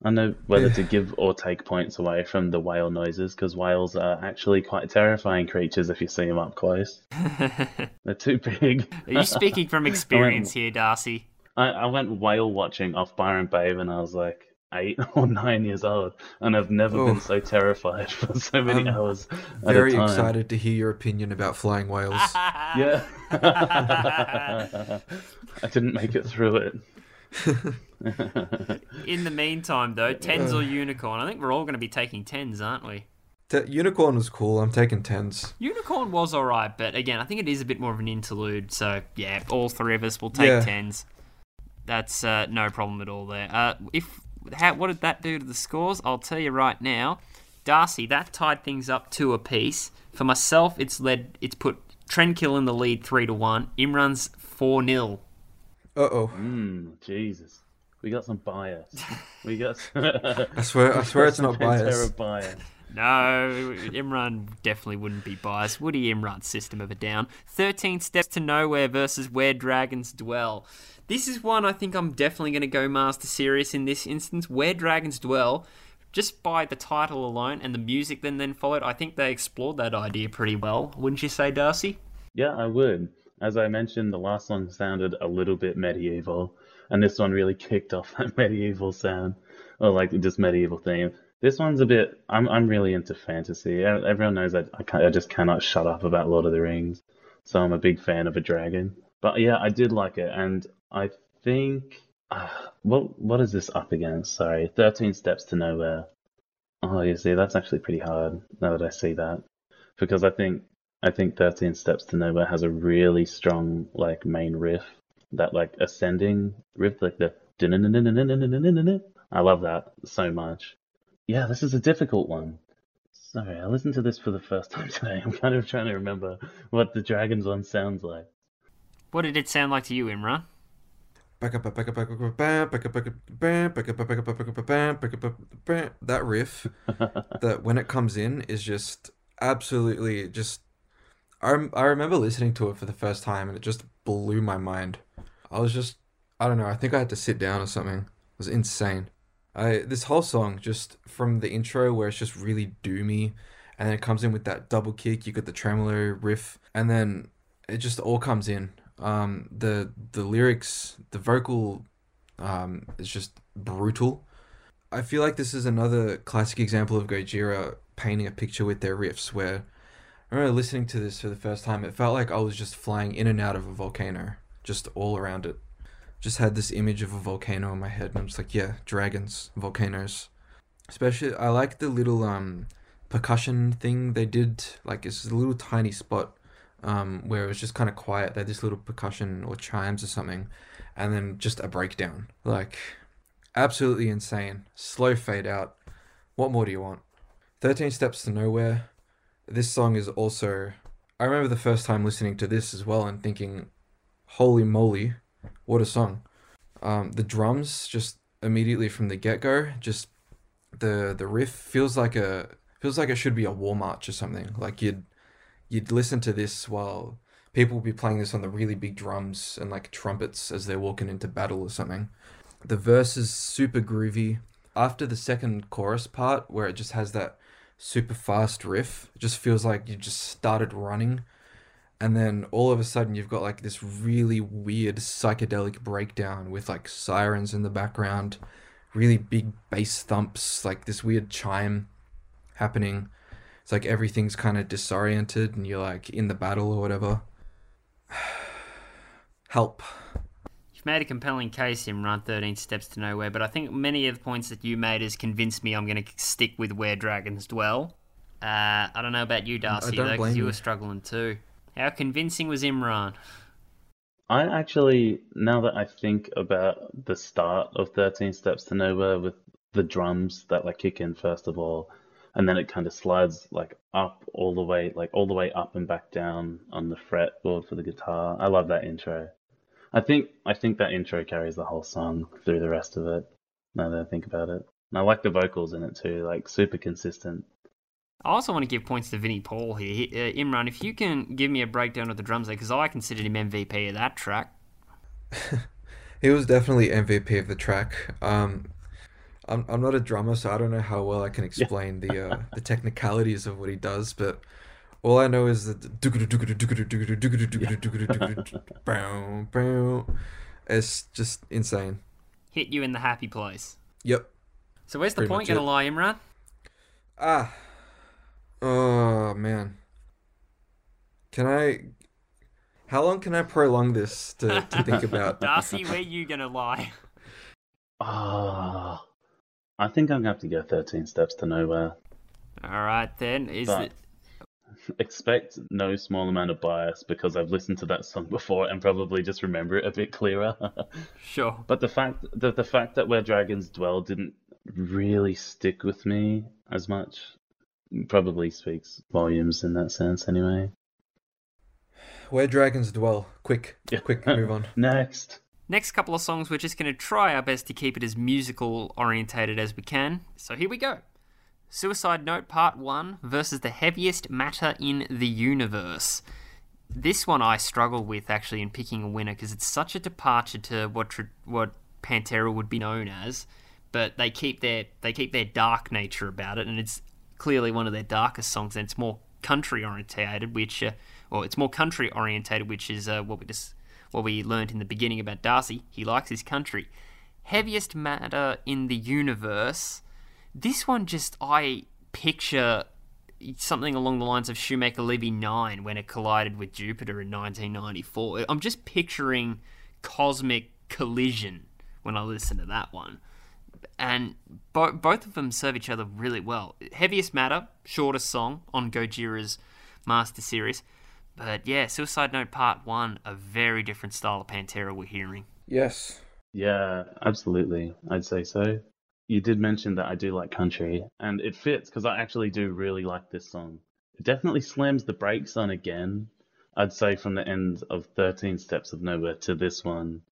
I know whether Yeah. to give or take points away from the whale noises because whales are actually quite terrifying creatures if you see them up close. They're too big. Are you speaking from experience here, Darcy? I, I went whale watching off Byron Bay when I was like eight or nine years old, and I've never Oh. been so terrified for so many I'm hours. at a Very time. excited to hear your opinion about flying whales. Yeah. I didn't make it through it. In the meantime, though, tens or unicorn? I think we're all going to be taking tens, aren't we? T- unicorn was cool. I'm taking tens. Unicorn was alright, but again, I think it is a bit more of an interlude. So yeah, all three of us will take Yeah. tens. That's uh, no problem at all there. Uh, if how, what did that do to the scores? I'll tell you right now. Darcy, that tied things up two apiece. For myself, it's led. It's put Trendkill in the lead three to one. Imran's four 0 Uh oh. Mm, Jesus. We got some bias. We got. I swear. I swear it's not bias. bias. No, Imran definitely wouldn't be biased. Woody Imran's system of a down. 13 Steps to Nowhere versus Where Dragons Dwell. This is one I think I'm definitely going to go Mars to Sirius in this instance. Where Dragons Dwell, just by the title alone and the music then then followed, I think they explored that idea pretty well. Wouldn't you say, Darcy? Yeah, I would. As I mentioned, the last song sounded a little bit medieval, and this one really kicked off that medieval sound, or like just medieval theme. This one's a bit. I'm I'm really into fantasy. Everyone knows that I can't, I just cannot shut up about Lord of the Rings, so I'm a big fan of a dragon. But yeah, I did like it, and I think uh, what what is this up against? Sorry, Thirteen Steps to Nowhere. Oh, you see, that's actually pretty hard now that I see that, because I think I think 13 Steps to Nowhere has a really strong like main riff, that like ascending riff, like the I love that so much. Yeah, this is a difficult one. Sorry, I listened to this for the first time today. I'm kind of trying to remember what the Dragons one sounds like. What did it sound like to you, Imran? That riff, that when it comes in is just absolutely just. I I remember listening to it for the first time and it just blew my mind. I was just I don't know. I think I had to sit down or something. It was insane. I this whole song just from the intro where it's just really doomy, and then it comes in with that double kick. You get the tremolo riff, and then it just all comes in. Um, the the lyrics, the vocal, um, is just brutal. I feel like this is another classic example of Gojira painting a picture with their riffs. Where I remember listening to this for the first time, it felt like I was just flying in and out of a volcano, just all around it. Just had this image of a volcano in my head, and I'm just like, yeah, dragons, volcanoes. Especially, I like the little um percussion thing they did. Like it's a little tiny spot um, where it was just kind of quiet. They had this little percussion or chimes or something, and then just a breakdown. Like, absolutely insane. Slow fade out. What more do you want? 13 Steps to Nowhere. This song is also. I remember the first time listening to this as well and thinking, holy moly, what a song. Um, the drums, just immediately from the get go, just the the riff feels like a feels like it should be a war march or something. Like you'd you'd listen to this while people would be playing this on the really big drums and like trumpets as they're walking into battle or something. The verse is super groovy. After the second chorus part, where it just has that super fast riff, it just feels like you just started running. And then all of a sudden, you've got like this really weird psychedelic breakdown with like sirens in the background, really big bass thumps, like this weird chime happening. It's like everything's kind of disoriented and you're like in the battle or whatever. Help. You've made a compelling case in Run 13 Steps to Nowhere, but I think many of the points that you made has convinced me I'm going to stick with Where Dragons Dwell. Uh, I don't know about you, Darcy, don't though, because you. were struggling too. How convincing was Imran? I actually, now that I think about the start of 13 Steps to Nowhere with the drums that like kick in first of all, and then it kind of slides like up all the way, like all the way up and back down on the fretboard for the guitar. I love that intro. I think I think that intro carries the whole song through the rest of it. Now that I think about it, and I like the vocals in it too, like super consistent. I also want to give points to Vinnie Paul here. He- Uh, Imran, if you can give me a breakdown of the drums there, because I considered him MVP of that track. He was definitely MVP of the track. Um, I'm I'm not a drummer, so I don't know how well I can explain the uh, the technicalities of what he does, but all I know is that bow, bow. it's just insane. Hit you in the happy place. Yep. So where's the Pretty point going to lie, Imran? Ah. Oh man. Can I? How long can I prolong this to, to think about? Darcy, where you going to lie? Ah, I think I'm gonna have to go 13 Steps to Nowhere. All right, then. Is But it... expect no small amount of bias because I've listened to that song before and probably just remember it a bit clearer. Sure. but the fact that the fact that Where Dragons Dwell didn't really stick with me as much probably speaks volumes in that sense anyway. Where dragons dwell. Quick, Yeah. quick, move on. Next. Next couple of songs, we're just going to try our best to keep it as musical orientated as we can. So here we go. Suicide Note Part 1 versus the heaviest matter in the universe. This one I struggle with actually in picking a winner because it's such a departure to what tr- what Pantera would be known as, but they keep their they keep their dark nature about it, and it's clearly one of their darkest songs, and it's more country orientated, which uh, or it's more country orientated, which is uh, what we just what we learned in the beginning about Darcy. He likes his country. Heaviest matter in the universe. This one just I picture something along the lines of Shoemaker Levy 9 when it collided with Jupiter in 1994. I'm just picturing cosmic collision when I listen to that one. And bo- both of them serve each other really well. Heaviest Matter, shortest song on Gojira's Mars to Sirius. But yeah, Suicide Note Part 1, a very different style of Pantera we're hearing. Yes. Yeah, absolutely. I'd say so. You did mention that I do like country, and it fits because I actually do really like this song. It definitely slams the brakes on again. I'd say from the end of 13 Steps of Nowhere to this one,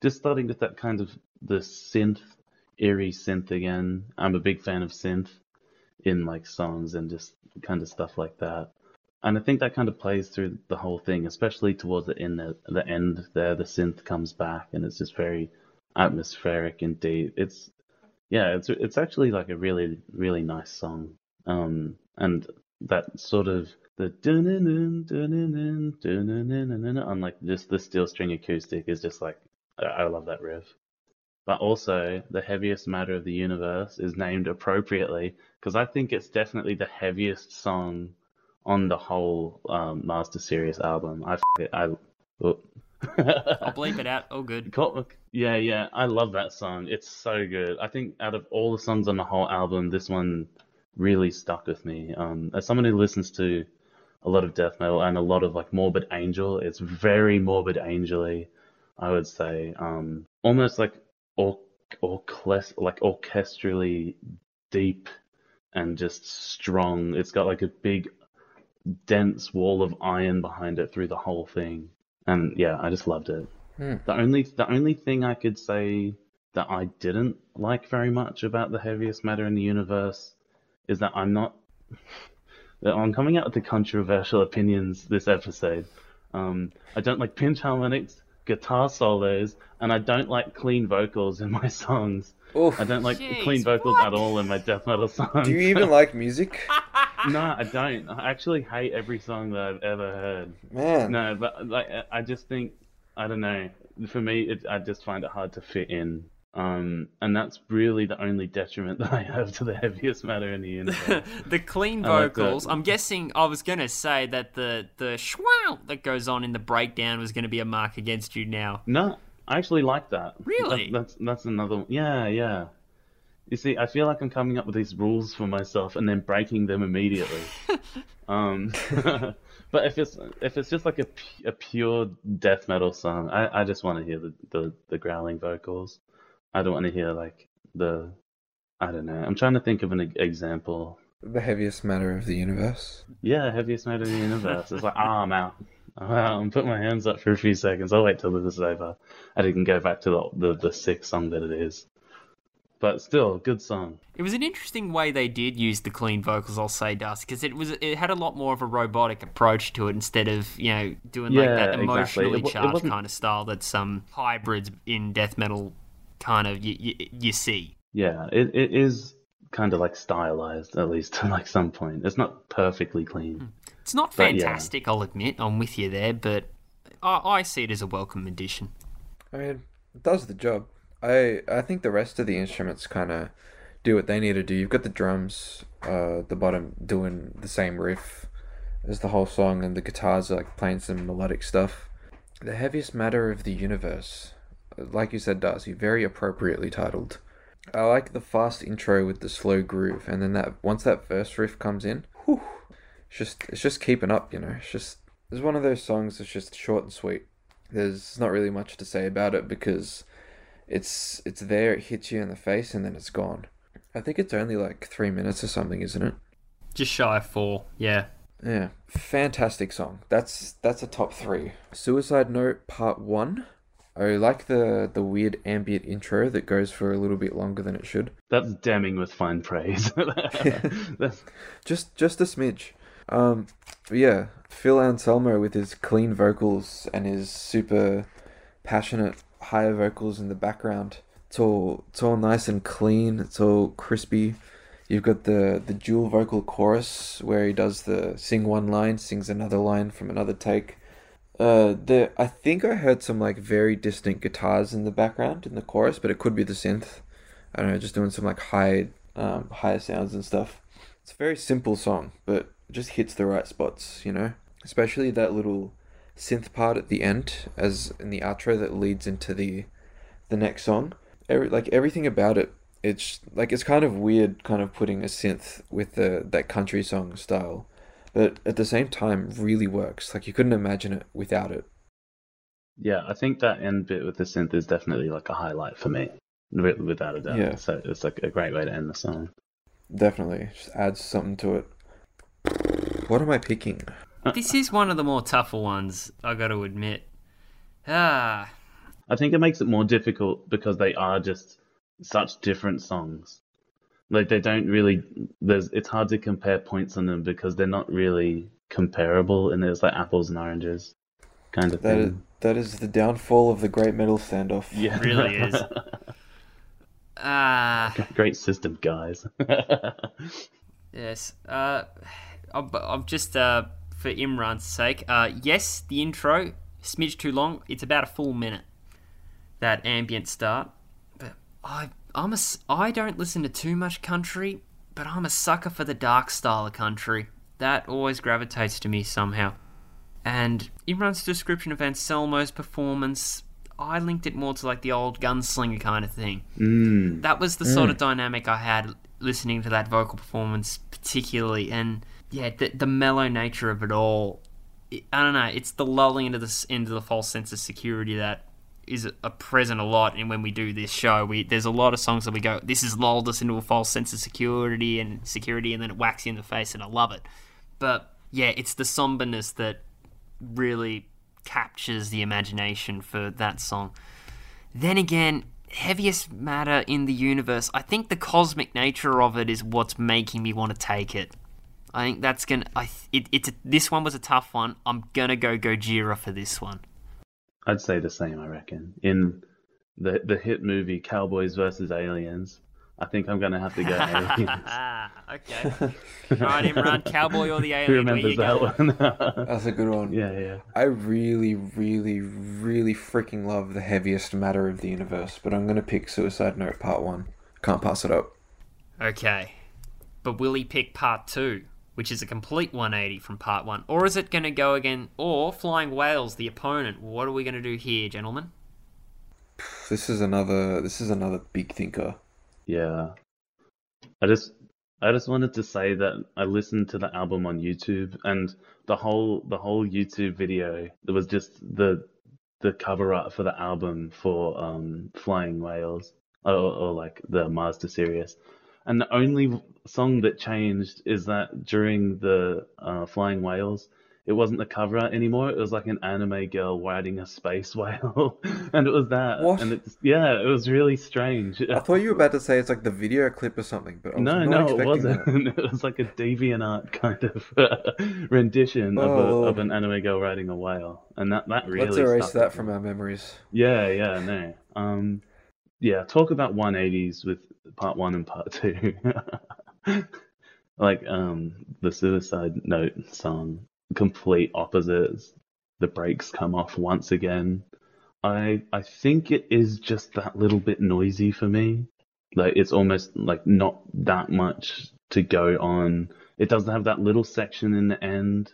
just starting with that kind of the synth, eerie synth again. I'm a big fan of synth in like songs and just kind of stuff like that. And I think that kind of plays through the whole thing, especially towards the end. The, end there, the synth comes back, and it's just very atmospheric and deep. It's yeah, it's it's actually like a really really nice song. Um, and that sort of the dun dun dun dun-dun-dun, dun-dun-dun, on like just the steel string acoustic is just like I love that riff. But also, the heaviest matter of the universe is named appropriately because I think it's definitely the heaviest song on the whole um, Mars to Sirius album. I, I, oh. I'll bleep it out. Oh, good. Yeah, yeah. I love that song. It's so good. I think out of all the songs on the whole album, this one really stuck with me. Um, as someone who listens to a lot of death metal and a lot of like Morbid Angel, it's very Morbid Angely, I would say. Um, almost like or or like orchestrally deep and just strong. It's got like a big dense wall of iron behind it through the whole thing. And yeah, I just loved it. Hmm. The only the only thing I could say that I didn't like very much about the heaviest matter in the universe is that I'm not I'm coming out with the controversial opinions this episode. Um, I don't like pinch harmonics, guitar solos, and I don't like clean vocals in my songs. Oof. I don't like Jeez, clean vocals what? at all in my death metal songs. Do you even like music? no, I don't. I actually hate every song that I've ever heard. Man. No, but like I just think I don't know. For me, it, I just find it hard to fit in. Um, and that's really the only detriment that I have to the heaviest matter in the universe. the clean I like vocals. I'm guessing. I was gonna say that the the schwow that goes on in the breakdown was gonna be a mark against you. Now, no, I actually like that. Really? That- that's that's another. Yeah, yeah. You see, I feel like I'm coming up with these rules for myself and then breaking them immediately. um, but if it's if it's just like a, a pure death metal song, I, I just want to hear the, the, the growling vocals. I don't want to hear like the I don't know. I'm trying to think of an e- example. The heaviest matter of the universe. Yeah, heaviest matter of the universe. It's like, ah, I'm out. I'm out. I'm putting my hands up for a few seconds. I'll wait till this is over. And it can go back to the, the, the sick song that it is. But still, good song. it was an interesting way they did use the clean vocals. I'll say, Dust, because it was it had a lot more of a robotic approach to it instead of you know doing like Yeah, that exactly. emotionally It it charged kind of style that some hybrids in death metal kind of you, you, you see. Yeah, it, it is kind of like stylized, at least to like some point. It's not perfectly clean. It's not But, yeah. fantastic, I'll admit. I'm with you there, but I, I see it as a welcome addition. I mean, it does the job. I I think the rest of the instruments kind of do what they need to do. You've got the drums, uh, the bottom doing the same riff as the whole song, and the guitars are like playing some melodic stuff. The heaviest matter of the universe, like you said, Darcy, very appropriately titled. I like the fast intro with the slow groove, and then that once that first riff comes in, whew, it's just it's just keeping up. You know, it's just it's one of those songs that's just short and sweet. There's not really much to say about it because it's it's there, it hits you in the face, and then it's gone. I think it's only like three minutes or something, isn't it? Just shy of four, yeah. Yeah, fantastic song. That's that's a top three. Suicide Note Part One. I like the the weird ambient intro that goes for a little bit longer than it should. That's damning with fine praise. Just just a smidge. Um, yeah, Phil Anselmo with his clean vocals and his super passionate higher vocals in the background. It's all it's all nice and clean. It's all crispy. You've got the the dual vocal chorus where he does the sing one line, sings another line from another take. Uh, the I think I heard some like very distant guitars in the background in the chorus, but it could be the synth. I don't know, just doing some like high um, higher sounds and stuff. It's a very simple song, but just hits the right spots, you know. Especially that little synth part at the end, as in the outro that leads into the the next song. Every, like everything about it, it's like it's kind of weird, kind of putting a synth with the that country song style, but at the same time, really works. Like you couldn't imagine it without it. yeah, I think that end bit with the synth is definitely like a highlight for me, without a doubt. Yeah. So it's like a great way to end the song. Definitely, just adds something to it. What am I picking? This is one of the more tougher ones, I got to admit. Ah, I think it makes it more difficult because they are just such different songs. Like they don't really. There's. It's hard to compare points on them because they're not really comparable, and there's like apples and oranges, kind of That is, thing. that is the downfall of the great metal standoff. Yeah, It really is. Ah. Great system, guys. Yes. Uh, I'm, I'm just uh, for Imran's sake. Uh, yes, the intro smidge too long. It's about a full minute. That ambient start. But I I'm a I don't listen to too much country, but I'm a sucker for the dark style of country. That always gravitates to me somehow. And Imran's description of Anselmo's performance, I linked it more to like the old gunslinger kind of thing mm. that was the sort of dynamic I had listening to that vocal performance, particularly, and yeah, the, the mellow nature of it all. It, I don't know. It's the lulling into the into the false sense of security that is a, present a lot. And when we do this show, we there's a lot of songs that we go, this has lulled us into a false sense of security and security, and then it whacks you in the face, and I love it. But yeah, it's the somberness that really captures the imagination for that song. Then again, heaviest matter in the universe. I think the cosmic nature of it is what's making me want to take it. I think that's gonna. I it, it's a, this one was a tough one. I'm gonna go Gojira for this one. I'd say the same. I reckon in the the hit movie Cowboys versus Aliens. I think I'm gonna have to go Aliens. okay. right, Imran, cowboy or the Who alien? Where remembers that going? one? That's a good one. yeah, yeah. I really, really, really freaking love the heaviest matter of the universe, but I'm gonna pick Suicide Note Part One. Can't pass it up. Okay, but will he pick part two, which is a complete 180 from part one, or is it gonna go again? Or Flying Whales, the opponent? What are we gonna do here, gentlemen? This is another. This is another big thinker. Yeah. I just I just wanted to say that I listened to the album on YouTube and the whole the whole YouTube video it was just the the cover art for the album for um Flying Whales or, or like the Mars to Sirius. And the only song that changed is that during the uh, Flying Whales it wasn't the cover art anymore. It was like an anime girl riding a space whale, and it was that. What? And it's yeah, it was really strange. I thought you were about to say it's like the video clip or something, but No, no, it wasn't. that. It was like a DeviantArt kind of rendition of, Oh. a, of an anime girl riding a whale, and that that really. Let's erase stuck that from me. our memories. Yeah, yeah, no. Um, yeah. Talk about 180s with part one and part two. like um, the Suicide Note song, complete opposites. The brakes come off once again. I I think it is just that little bit noisy for me. Like it's almost like not that much to go on. It doesn't have that little section in the end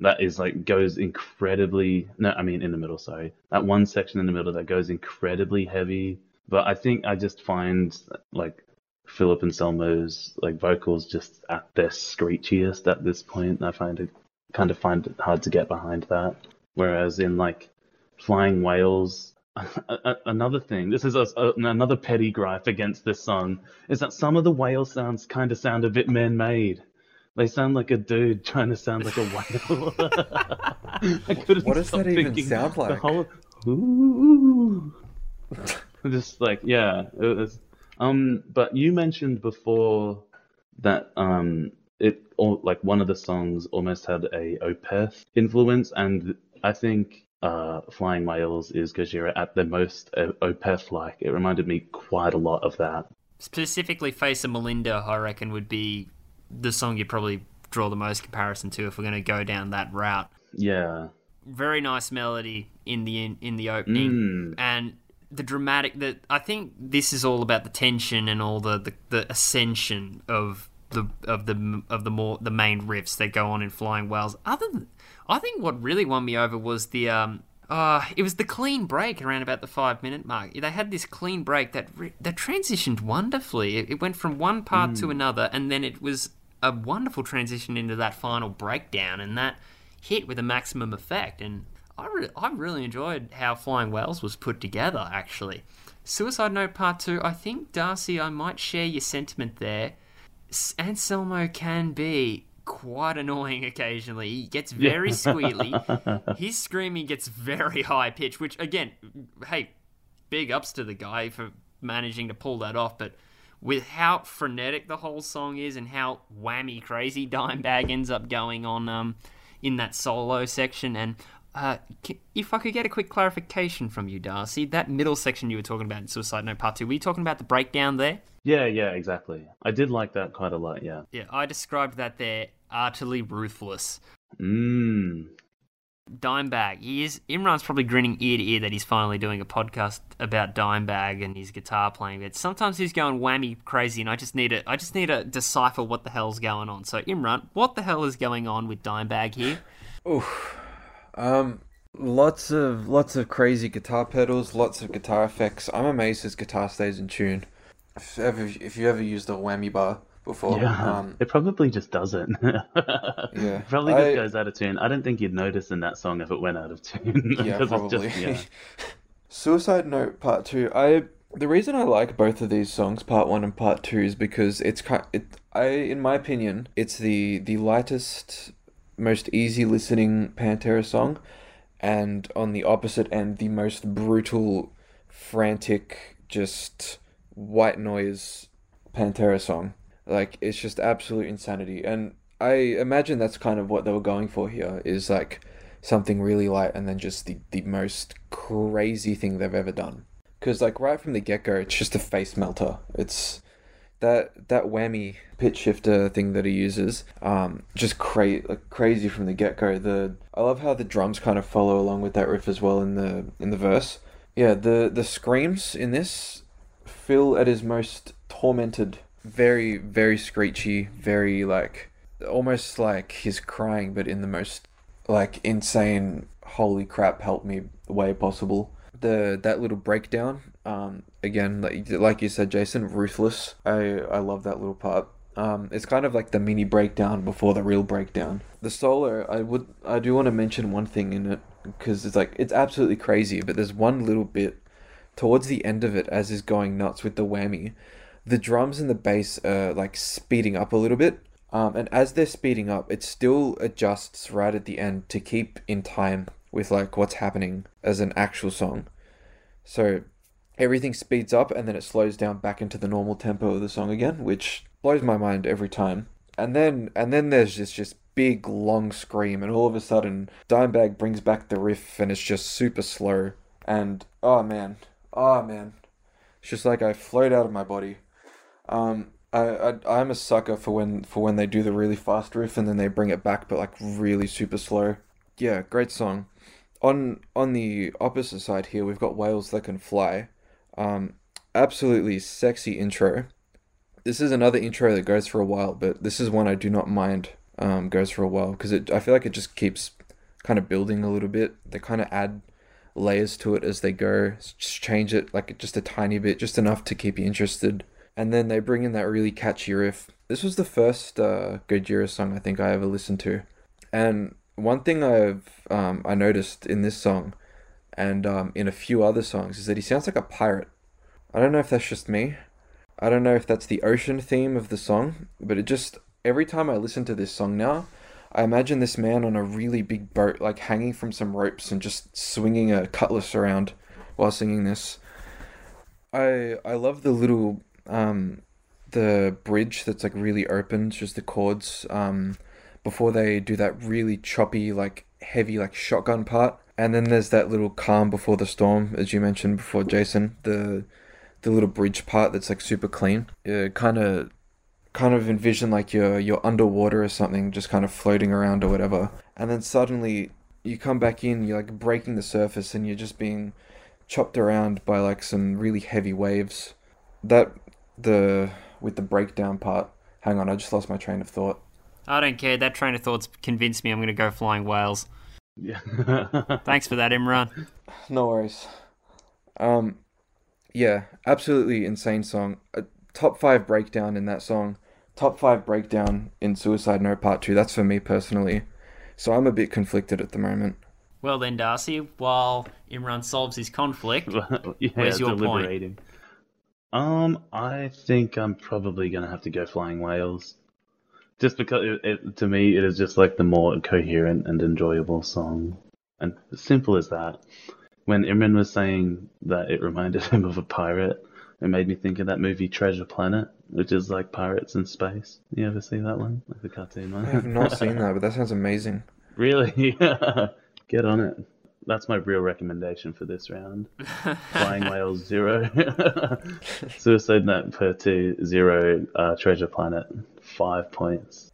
that is like goes incredibly no, I mean in the middle, sorry. That one section in the middle that goes incredibly heavy. But I think I just find like Philip Anselmo's like vocals just at their screechiest at this point. I find it kind of find it hard to get behind that. Whereas in like Flying Whales, another thing, this is a, a, another petty gripe against this song, is that some of the whale sounds kind of sound a bit man-made. They sound like a dude trying to sound like a whale. I couldn't What does that even sound The like? whole, ooh, just like yeah, it was. Um, but you mentioned before that um, it or like one of the songs almost had a Opeth influence, and I think uh, Flying Whales is Gojira at the most uh, Opeth like. It reminded me quite a lot of that. Specifically, Face of Melinda, I reckon, would be the song you'd probably draw the most comparison to if we're going to go down that route. Yeah. Very nice melody in the in, in the opening, Mm. and the dramatic. That I think this is all about the tension and all the, the, the ascension of the of the of the more the main riffs that go on in Flying Whales. Other than, I think what really won me over was the um. Uh, it was the clean break around about the five minute mark. They had this clean break that re- that transitioned wonderfully. It, it went from one part to another, and then it was a wonderful transition into that final breakdown, and that hit with a maximum effect. And I, re- I really enjoyed how Flying Whales was put together, actually. Suicide Note Part 2, I think, Darcy, I might share your sentiment there. S- Anselmo can be quite annoying occasionally. He gets very squealy. His screaming gets very high pitched, which, again, hey, big ups to the guy for managing to pull that off. But with how frenetic the whole song is and how whammy crazy Dimebag ends up going on um, in that solo section, and uh, if I could get a quick clarification from you, Darcy, that middle section you were talking about in Suicide Note Part Two, were you talking about the breakdown there? Yeah, yeah, exactly. I did like that quite a lot. Yeah. Yeah, I described that there utterly ruthless. Mmm. Dimebag. He is Imran's probably grinning ear to ear that he's finally doing a podcast about Dimebag and his guitar playing. But sometimes he's going whammy crazy, and I just need to I just need to decipher what the hell's going on. So Imran, what the hell is going on with Dimebag here? Oof. Um, lots of lots of crazy guitar pedals, lots of guitar effects. I'm amazed his guitar stays in tune. If ever if you ever used a whammy bar before, Yeah. um, it probably just doesn't. Yeah. It probably just I- goes out of tune. I don't think you'd notice in that song if it went out of tune. yeah, probably. Just, yeah. Suicide Note Part Two. I the reason I like both of these songs, Part One and Part Two, is because it's kind. It I in my opinion, it's the the lightest, most easy listening Pantera song, and on the opposite end, the most brutal, frantic, just white noise Pantera song. Like it's just absolute insanity, and I imagine that's kind of what they were going for here. Is like something really light and then just the, the most crazy thing they've ever done. Because like right from the get go, it's just a face melter. It's that that whammy pitch shifter thing that he uses, um, just cra- like crazy from the get go. The I love how the drums kind of follow along with that riff as well in the in the verse. Yeah, the the screams in this feel at his most tormented, very very screechy, very like almost like he's crying, but in the most like insane holy crap help me way possible the that little breakdown um again like like you said jason ruthless. I i love that little part. Um it's kind of like the mini breakdown before the real breakdown. The solo i would i do want to mention one thing in it because it's like it's absolutely crazy but there's one little bit towards the end of it as is going nuts with the whammy. The drums and the bass are like speeding up a little bit um, and as they're speeding up, it still adjusts right at the end to keep in time with like what's happening as an actual song. So everything speeds up and then it slows down back into the normal tempo of the song again, which blows my mind every time. And then and then there's this just big long scream and all of a sudden Dimebag brings back the riff and it's just super slow and oh man, oh man. It's just like I float out of my body. Um I, I I'm a sucker for when for when they do the really fast riff and then they bring it back but like really super slow. Yeah, great song. On on the opposite side here we've got Whales That Can Fly. Um absolutely sexy intro. This is another intro that goes for a while, but this is one I do not mind um goes for a while because it I feel like it just keeps kind of building a little bit. They kind of add layers to it as they go, just change it like just a tiny bit, just enough to keep you interested and then they bring in that really catchy riff. This was the first uh, Gojira song I think I ever listened to, and one thing I've um, I noticed in this song, and um, in a few other songs, is that he sounds like a pirate. I don't know if that's just me. I don't know if that's the ocean theme of the song, but it just every time I listen to this song now, I imagine this man on a really big boat, like hanging from some ropes and just swinging a cutlass around while singing this. I I love the little um the bridge that's like really open, just the chords um before they do that really choppy like heavy like shotgun part. And then there's that little calm before the storm, as you mentioned before, Jason. The the little bridge part that's like super clean. Kind of kind of envision like you're you're underwater or something, just kind of floating around or whatever. And then suddenly you come back in, you're like breaking the surface, and you're just being chopped around by like some really heavy waves. That the with the breakdown part. Hang on, I just lost my train of thought. I don't care. That train of thoughts convinced me I'm going to go flying whales. Yeah. Thanks for that, Imran. No worries. Um, yeah, absolutely insane song. A top five breakdown in that song. Top five breakdown in Suicide Note Part Two. That's for me personally. So I'm a bit conflicted at the moment. Well then, Darcy, while Imran solves his conflict, yeah, Where's your point? Um, I think I'm probably gonna have to go Flying Whales, just because it, it, to me it is just like the more coherent and enjoyable song, and simple as that. when Imran was saying that it reminded him of a pirate, it made me think of that movie Treasure Planet, which is like pirates in space. You ever see that one? Like the cartoon one? I have not seen that, but that sounds amazing. Really? Get on it. That's my real recommendation for this round. Flying Whales zero, Suicide Note Part two zero, uh, Treasure Planet five points.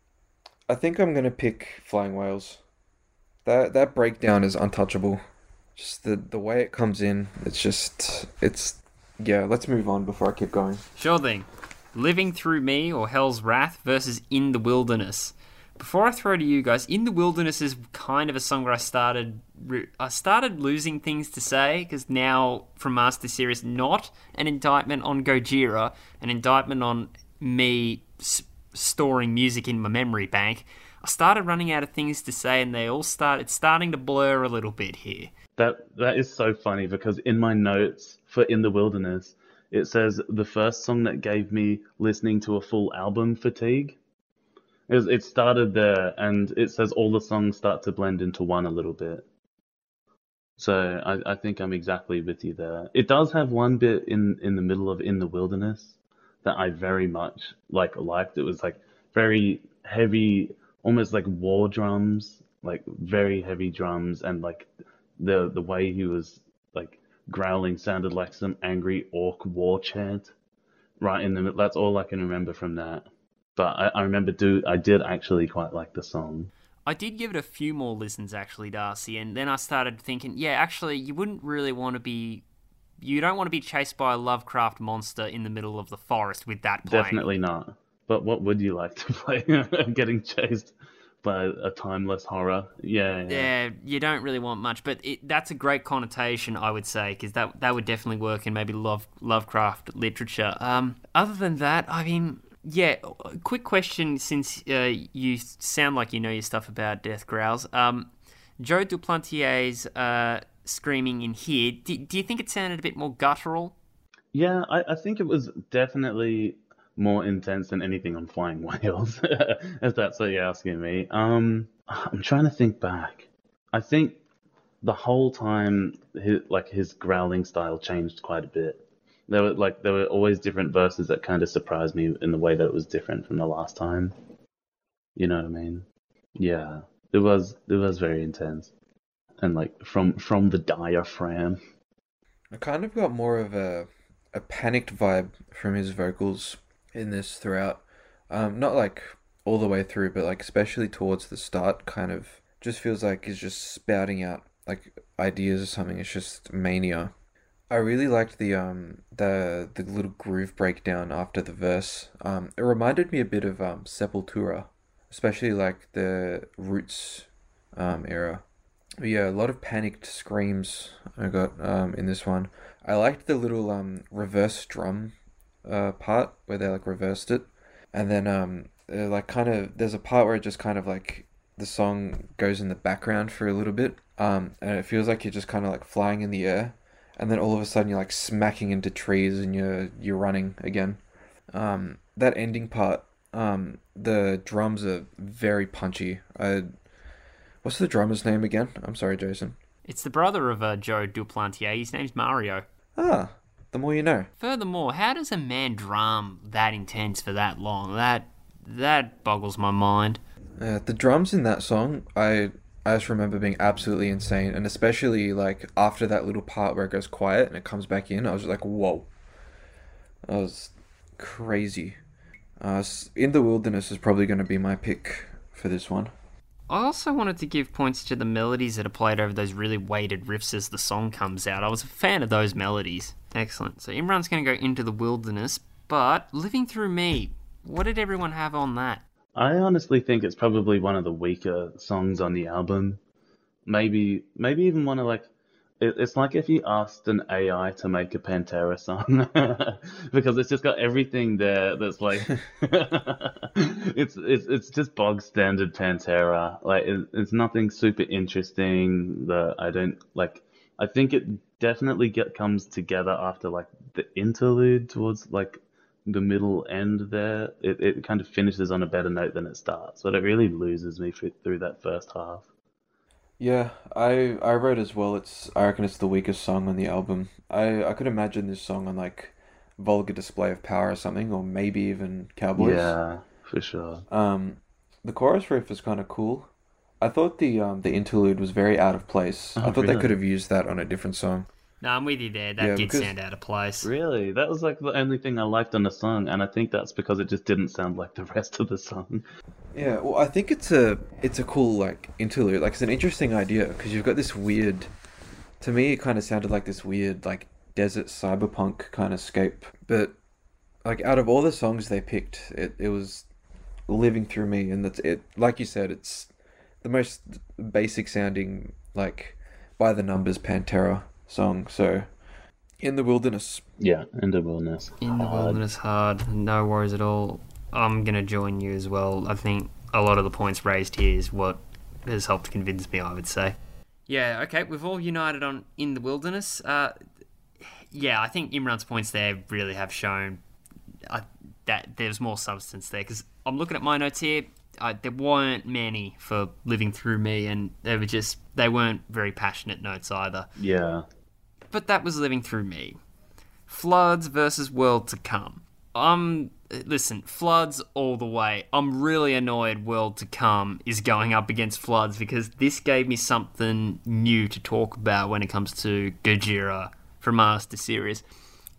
I think I'm gonna pick Flying Whales. That that breakdown is untouchable. Just the the way it comes in, it's just it's yeah. Let's move on before I keep going. Sure thing. Living Through Me or Hell's Wrath versus In the Wilderness. Before I throw to you guys, In the Wilderness is kind of a song where I started I started losing things to say because now from Mars to Sirius, not an indictment on Gojira, an indictment on me s- storing music in my memory bank. I started running out of things to say, and they all start. It's starting to blur a little bit here. That that is so funny because in my notes for In the Wilderness, it says the first song that gave me listening to a full album fatigue. It, it started there, and it says all the songs start to blend into one a little bit. So I, I think I'm exactly with you there. It does have one bit in in the middle of In the Wilderness that I very much like liked. It was like very heavy, almost like war drums, like very heavy drums, and like the the way he was like growling sounded like some angry orc war chant. Right in the. That's all I can remember from that. But I, I remember do I did actually quite like the song. I did give it a few more listens actually, Darcy, and then I started thinking, yeah, actually, you wouldn't really want to be. You don't want to be chased by a Lovecraft monster in the middle of the forest with that playing. Definitely not. But what would you like to play? Getting chased by a timeless horror? Yeah, yeah. Yeah, you don't really want much, but it, that's a great connotation, I would say, because that that would definitely work in maybe Love Lovecraft literature. Um, other than that, I mean, yeah. Quick question, since uh, you sound like you know your stuff about Death Growls. Um, Joe Duplantier's uh, screaming in here. Do, do you think it sounded a bit more guttural? Yeah, I, I think it was definitely more intense than anything on Flying Whales, if that's what you're asking me. Um, I'm trying to think back. I think the whole time, his, like his growling style changed quite a bit. There were like there were always different verses that kind of surprised me in the way that it was different from the last time. You know what I mean? Yeah, it was it was very intense, and like from from the diaphragm. I kind of got more of a a panicked vibe from his vocals in this throughout. Um, not like all the way through, but like especially towards the start, kind of just feels like he's just spouting out like ideas or something. It's just mania. I really liked the um the the little groove breakdown after the verse. Um, it reminded me a bit of um Sepultura, especially like the Roots um era. Yeah, a lot of panicked screams I got um in this one. I liked the little um reverse drum uh part where they like reversed it, and then um uh, like kind of there's a part where it just kind of like the song goes in the background for a little bit um and it feels like you're just kind of like flying in the air. And then all of a sudden you're like smacking into trees and you're you're running again. Um that ending part um the drums are very punchy. I what's the drummer's name again i'm sorry jason It's the brother of uh, Joe Duplantier. His name's Mario. ah the more you know Furthermore, how does a man drum that intense for that long? That that boggles my mind. Uh, the drums in that song, I I just remember being absolutely insane, and especially like after that little part where it goes quiet and it comes back in, I was just like, whoa, that was crazy. Uh, in the wilderness is probably going to be my pick for this one. I also wanted to give points to the melodies that are played over those really weighted riffs as the song comes out. I was a fan of those melodies. Excellent. So Imran's going to go into the wilderness, but Living Through Me, what did everyone have on that? I honestly think it's probably one of the weaker songs on the album. Maybe, maybe even one of like, it, it's like if you asked an AI to make a Pantera song, because it's just got everything there that's like, it's it's it's just bog standard Pantera. Like it, it's nothing super interesting that I don't like. I think it definitely get comes together after like the interlude towards like the middle end there, it, it kind of finishes on a better note than it starts, but it really loses me through, through that first half. Yeah, I I wrote as well. It's I reckon it's the weakest song on the album. I I could imagine this song on like Vulgar Display of Power or something, or maybe even Cowboys. Yeah, for sure. Um, the chorus riff is kind of cool. I thought the um the interlude was very out of place. Oh, I thought they could have used that on a different song. No, I'm with you there. That Yeah, did because- sound out of place. Really, that was like the only thing I liked on the song, and I think that's because it just didn't sound like the rest of the song. Yeah, well, I think it's a it's a cool like interlude. Like it's an interesting idea because you've got this weird. To me, it kind of sounded like this weird like desert cyberpunk kind of scape. But like out of all the songs they picked, it it was living through me, and that's it. Like you said, it's the most basic sounding like by the numbers Pantera song. So in the wilderness. Yeah, in the wilderness. In the Hard. wilderness, hard. No worries at all. I'm gonna join you as well. I think a lot of the points raised here is what has helped convince me. I would say. Yeah. Okay. We've all united on in the wilderness. Uh, yeah, I think Imran's points there really have shown uh, that there's more substance there because I'm looking at my notes here. Uh, there weren't many for living through me, and they were just they weren't very passionate notes either. Yeah, But that was living through me. Floods versus world to come. I'm listen, floods all the way. I'm really annoyed world to come is going up against floods because this gave me something new to talk about when it comes to Gojira from Mars to Sirius.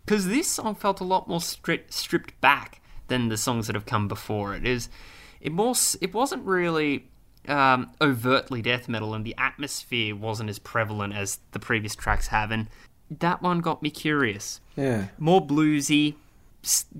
Because this song felt a lot more stri- stripped back than the songs that have come before it. Is it more? It wasn't really um, overtly death metal, and the atmosphere wasn't as prevalent as the previous tracks have. And that one got me curious. Yeah. More bluesy,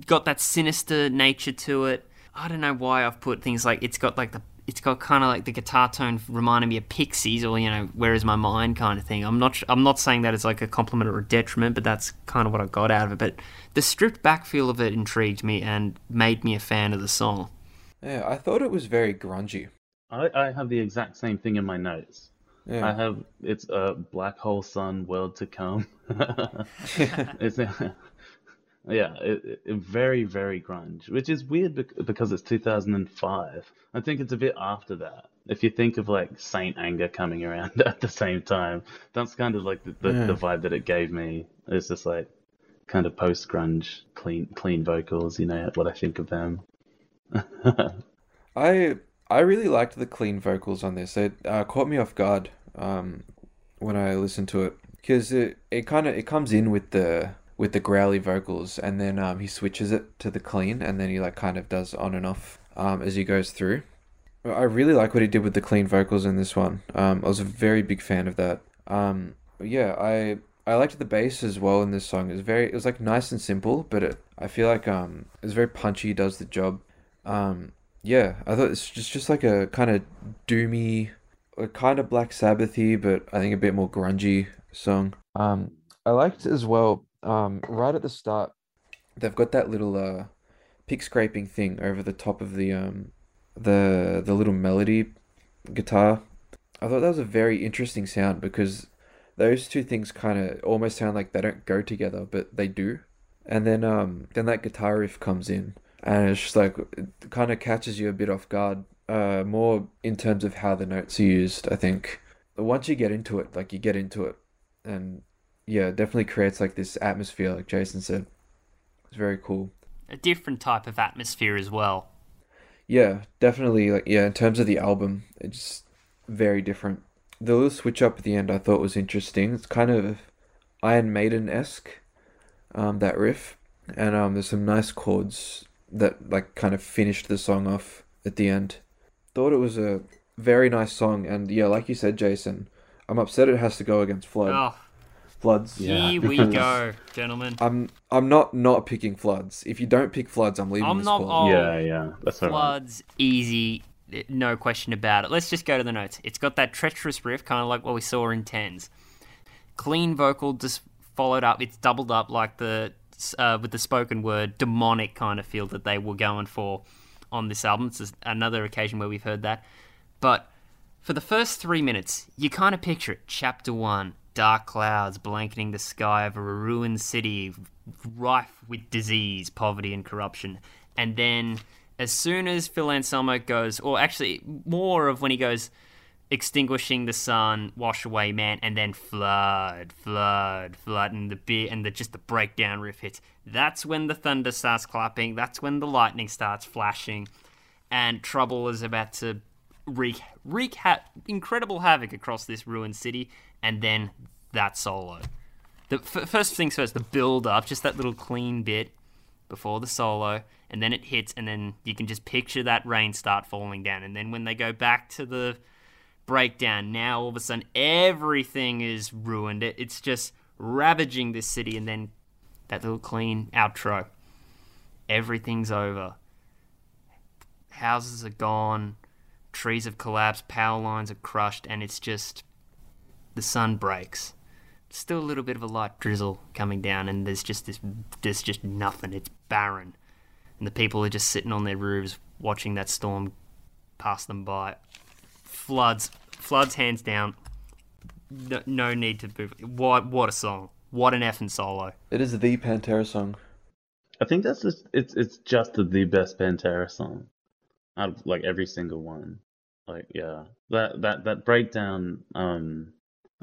got that sinister nature to it. I don't know why I've put things like it's got like the it's got kind of like the guitar tone reminding me of Pixies or you know Where Is My Mind kind of thing. I'm not I'm not saying that as like a compliment or a detriment, but that's kind of what I got out of it. But the stripped back feel of it intrigued me and made me a fan of the song. Yeah, I thought it was very grungy. I, I have the exact same thing in my notes. Yeah. I have it's a black hole sun world to come. it's yeah, it, it, very very grunge, which is weird bec- because it's 2005. I think it's a bit after that. If you think of like Saint Anger coming around at the same time, that's kind of like the, the, Yeah. the vibe that it gave me. It's just like kind of post grunge, clean clean vocals. You know what I think of them. I I really liked the clean vocals on this. It uh, caught me off guard um, when I listened to it because it it kind of it comes in with the with the growly vocals and then um, he switches it to the clean and then he like kind of does on and off um, as he goes through. I really like what he did with the clean vocals in this one. Um, I was a very big fan of that. Um, yeah, I I liked the bass as well in this song. It was very it was like nice and simple, but it I feel like um it's very punchy. Does the job. Um, yeah, I thought it's just just like a kind of doomy, a kind of Black Sabbathy, but I think a bit more grungy song. Um, I liked as well. Um, right at the start, they've got that little uh, pick scraping thing over the top of the um, the the little melody guitar. I thought that was a very interesting sound because those two things kind of almost sound like they don't go together, but they do. And then um, then that guitar riff comes in and it's just like it kind of catches you a bit off guard uh more in terms of how the notes are used i think. But once you get into it like you get into it and yeah it definitely creates like this atmosphere like jason said. It's very cool. A different type of atmosphere as well. yeah definitely like yeah in terms of the album it's very different. The little switch up at the end i thought was interesting. It's kind of iron maiden-esque um that riff. And um there's some nice chords that like kind of finished the song off at the end thought it was a very nice song and yeah like you said jason i'm upset it has to go against flood Oh, floods Yeah. here we go, gentlemen. i'm i'm not not picking floods if you don't pick floods i'm leaving I'm this not- call oh, yeah, yeah, that's all right. Floods, easy, no question about it. Let's just go to the notes. It's got that treacherous riff, kind of like what we saw in Tens. Clean vocal, just followed up. It's doubled up like the uh, with the spoken word demonic kind of feel that they were going for on this album. It's another occasion where we've heard that. But for the first three minutes, you kind of picture it. Chapter one, dark clouds blanketing the sky over a ruined city, rife with disease, poverty, and corruption. And then, as soon as Phil Anselmo goes, or actually more of when he goes, extinguishing the sun, wash away man, and then flood, flood, flood, and the beer and the just the breakdown riff hits. That's when the thunder starts clapping. That's when the lightning starts flashing, and trouble is about to wreak wreak ha- incredible havoc across this ruined city. And then that solo. The f- first things first, the build up, just that little clean bit before the solo, and then it hits, and then you can just picture that rain start falling down. And then when they go back to the breakdown, now all of a sudden everything is ruined. It, it's just ravaging this city, and then that little clean outro. Everything's over. Houses are gone, trees have collapsed, power lines are crushed, and it's just the sun breaks still a little bit of a light drizzle coming down, and there's just this, there's just nothing. It's barren, and the people are just sitting on their roofs watching that storm pass them by. Floods, floods, hands down. No, no need to move. What, what a song! What an effing solo! It is the Pantera song. I think that's just it's it's just the best Pantera song out of like every single one. Like yeah, that that that breakdown um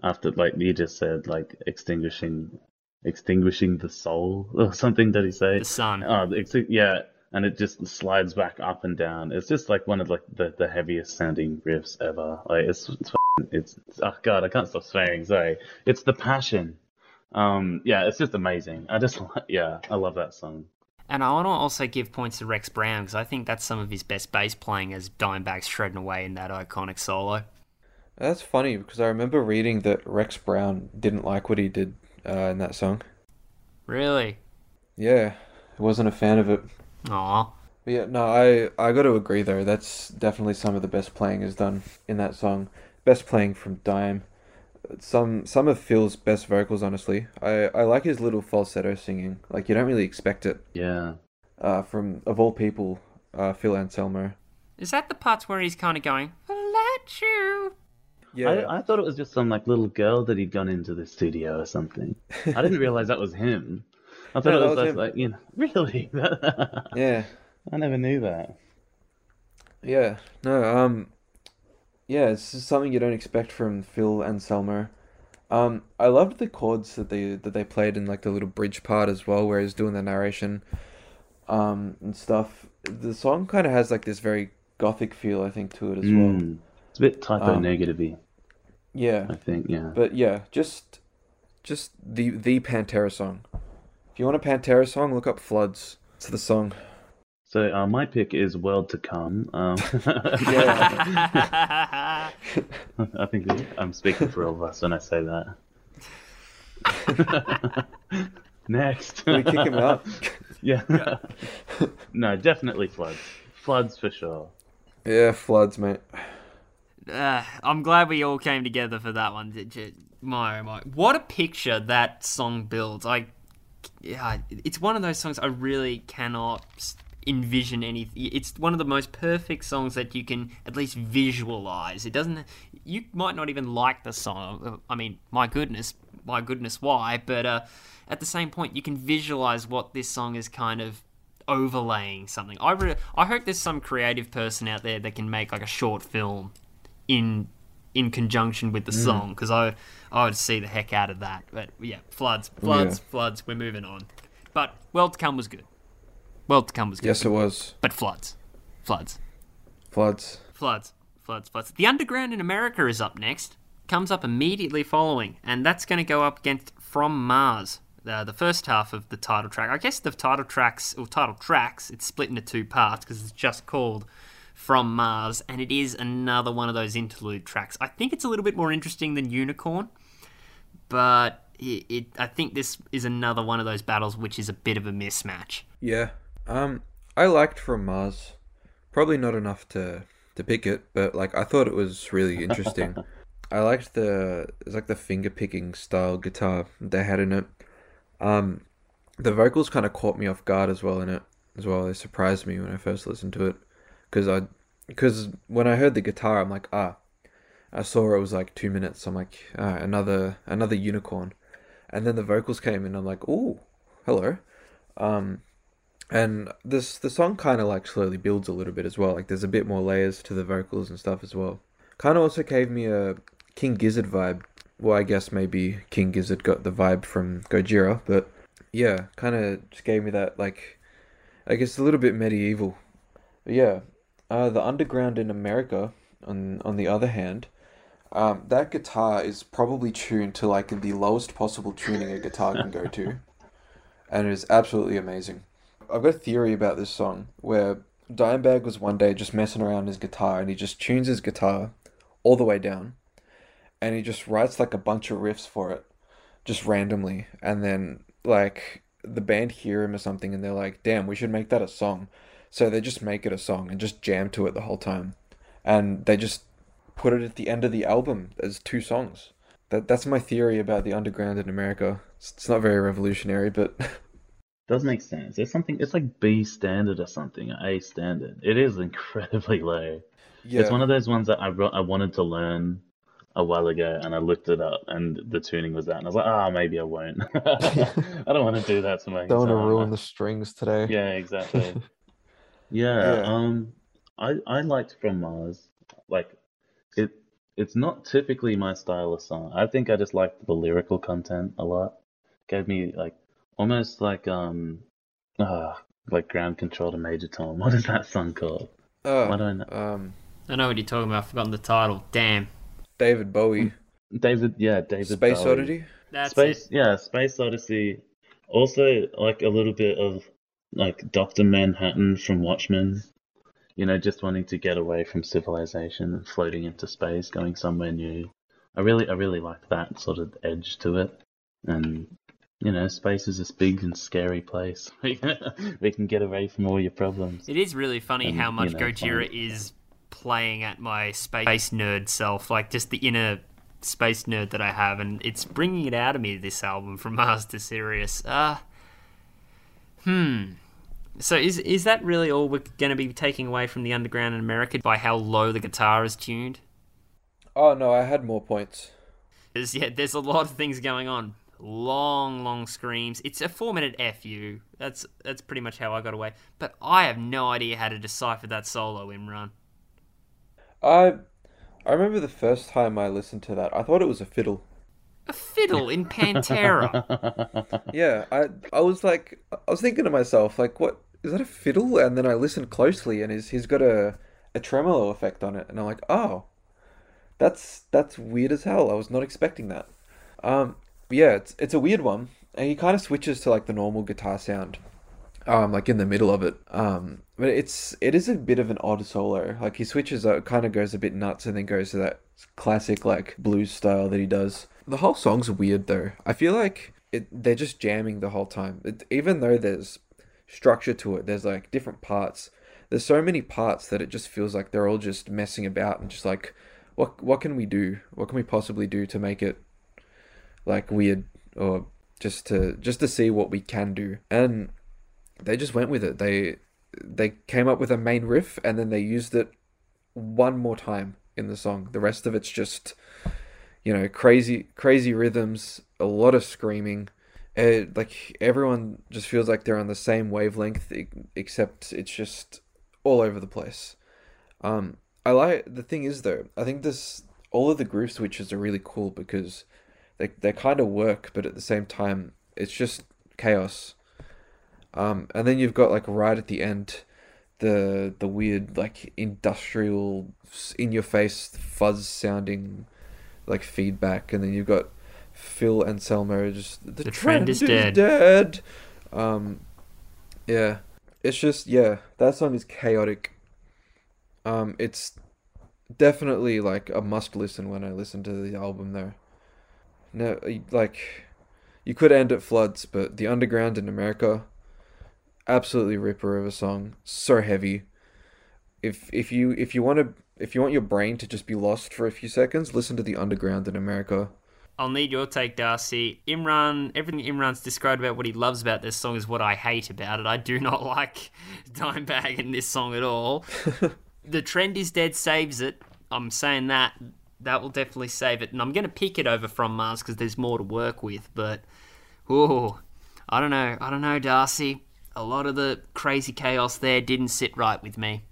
after like you just said like extinguishing extinguishing the soul or something did he say The sun. oh the exi- yeah and it just slides back up and down it's just like one of like the, the heaviest sounding riffs ever like it's it's, f***ing- it's oh god i can't stop swearing sorry it's the passion um yeah it's just amazing i just yeah i love that song And I want to also give points to Rex Brown because I think that's some of his best bass playing as Dimebag's shredding away in that iconic solo. That's funny because I remember reading that Rex Brown didn't like what he did uh, in that song. Really? Yeah, he wasn't a fan of it. Aw. Yeah, no, I I got to agree though. That's definitely some of the best playing is done in that song. Best playing from Dime. Some some of Phil's best vocals, honestly. I I like his little falsetto singing. Like you don't really expect it. yeah Uh, from of all people, uh, Phil Anselmo. Is that the parts where he's kind of going, let you? Yeah, I, I thought it was just some like little girl that he'd gone into the studio or something. I didn't realize that was him. I thought No, it that was, was like you know really. yeah, I never knew that. yeah. No, um, yeah, it's something you don't expect from Phil Anselmo. Um, I loved the chords that they that they played in like the little bridge part as well, where he's doing the narration, um, and stuff. The song kind of has like this very gothic feel, I think, to it as well. Mm. It's a bit typo Um, negative Yeah, I think. Yeah. but yeah, just just the the Pantera song. If you want a Pantera song, look up Floods. It's the song. So uh, my pick is World to Come. Um, I think I'm speaking for all of us when I say that. Next. We kick him out. yeah. no, definitely floods. Floods for sure. Yeah, Floods, mate. Uh, I'm glad we all came together for that one. did you? My, oh my, what a picture that song builds. I, yeah, it's one of those songs I really cannot envision any. It's one of the most perfect songs that you can at least visualize. It doesn't. You might not even like the song. I mean, my goodness, my goodness, why? But uh, at the same point, you can visualize what this song is kind of overlaying something. I re- I hope there's some creative person out there that can make like a short film in in conjunction with the song because I I would see the heck out of that. But yeah, floods, floods, floods. We're moving on. But World to Come was good. World to Come was good. Yes, it was. But floods, floods, Floods. floods, floods, floods. The Underground in America is up next. Comes up immediately following, and that's going to go up against From Mars. Uh, the first half of the title track. I guess the title tracks or title tracks. It's split into two parts because it's just called From Mars, and it is another one of those interlude tracks. I think it's a little bit more interesting than Unicorn, but it, it I think this is another one of those battles which is a bit of a mismatch. Yeah. Um, I liked From Mars. Probably not enough to to pick it, but like I thought it was really interesting. I liked the it's like the finger picking style guitar they had in it. Um, the vocals kind of caught me off guard as well in it as well. They surprised me when I first listened to it because I because when I heard the guitar, I'm like ah. I saw it was like two minutes. I'm like ah, another another unicorn, and then the vocals came in. I'm like ooh, hello. Um, and this the song kind of like slowly builds a little bit as well. Like there's a bit more layers to the vocals and stuff as well. Kind of also gave me a King Gizzard vibe. Well, I guess maybe King Gizzard got the vibe from Gojira, but yeah, kind of just gave me that like, I guess a little bit medieval. But yeah, uh, the underground in America. On on the other hand, um, that guitar is probably tuned to like the lowest possible tuning a guitar can go to, and it is absolutely amazing. I've got a theory about this song where Dimebag was one day just messing around his guitar and he just tunes his guitar all the way down, and he just writes like a bunch of riffs for it, just randomly, and then like the band hear him or something and they're like, "Damn, we should make that a song," so they just make it a song and just jam to it the whole time, and they just put it at the end of the album as two songs. That that's my theory about the underground in America. It's, it's not very revolutionary, but Does make sense. It's something. It's like B standard or something, or A standard. It is incredibly low. yeah, It's one of those ones that I wrote, I wanted to learn a while ago, and I looked it up, and the tuning was that, and I was like, ah, maybe I won't. I don't want to do that to my don't want to ruin the strings today. Yeah, exactly. Yeah, Yeah. um, I I liked From Mars. Like, it it's not typically my style of song. I think I just liked the lyrical content a lot. Gave me like almost like um, uh, like ground control to Major Tom. What is that song called? Uh, Why do I know? um, I know what you're talking about. I've forgotten the title. Damn. David Bowie, David, yeah, David Space Bowie. Oddity. That's Space, it. yeah, Space Odyssey. Also, like a little bit of like Doctor Manhattan from Watchmen. You know, just wanting to get away from civilization and floating into space, going somewhere new. I really, I really like that sort of edge to it. And you know, space is this big and scary place. we can get away from all your problems. It is really funny And, how much you know, Gojira fun. is playing at my space nerd self, like just the inner space nerd that I have, and it's bringing it out of me. This album from Mars to Sirius. Uh, hmm. So is is that really all we're going to be taking away from the underground in America by how low the guitar is tuned? Oh no, I had more points. There's, yeah, there's a lot of things going on. Long, long screams. It's a four minute fu. That's that's pretty much how I got away. But I have no idea how to decipher that solo, Imran. I I remember the first time I listened to that, I thought it was a fiddle. A fiddle in Pantera. Yeah, I I was like I was thinking to myself like what is that a fiddle? And then I listened closely and he's he's got a a tremolo effect on it and I'm like, "Oh. That's that's weird as hell. I was not expecting that." Um yeah, it's it's a weird one. And he kind of switches to like the normal guitar sound. Um like in the middle of it. Um but it's it is a bit of an odd solo. Like he switches uh, kind of goes a bit nuts and then goes to that classic like blues style that he does. The whole song's weird though. I feel like it they're just jamming the whole time. It, even though there's structure to it, there's like different parts. There's so many parts that it just feels like they're all just messing about and just like what what can we do? What can we possibly do to make it like weird or just to just to see what we can do. And they just went with it. They they came up with a main riff and then they used it one more time in the song. The rest of it's just you know crazy crazy rhythms, a lot of screaming. It, like everyone just feels like they're on the same wavelength, except it's just all over the place. Um, I like the thing is though. I think this all of the groove switches are really cool because they they kind of work, but at the same time, it's just chaos. Um, and then you've got like right at the end, the the weird like industrial, in your face fuzz sounding, like feedback, and then you've got Phil and Anselmo just the, The trend is dead." dead. Um, yeah, it's just yeah, that song is chaotic. Um, it's definitely like a must listen when I listen to the album though. No, like you could end at floods, but the underground in America, absolutely ripper of a song. So heavy. If if you if you want to if you want your brain to just be lost for a few seconds, listen to the underground in America. I'll need your take, Darcy. Imran, everything Imran's described about what he loves about this song is what I hate about it. I do not like Dimebag in this song at all. the trend is dead saves it. I'm saying that. That will definitely save it. And I'm going to pick it over From Mars because there's more to work with. But, oh, I don't know. I don't know, Darcy. A lot of the crazy chaos there didn't sit right with me.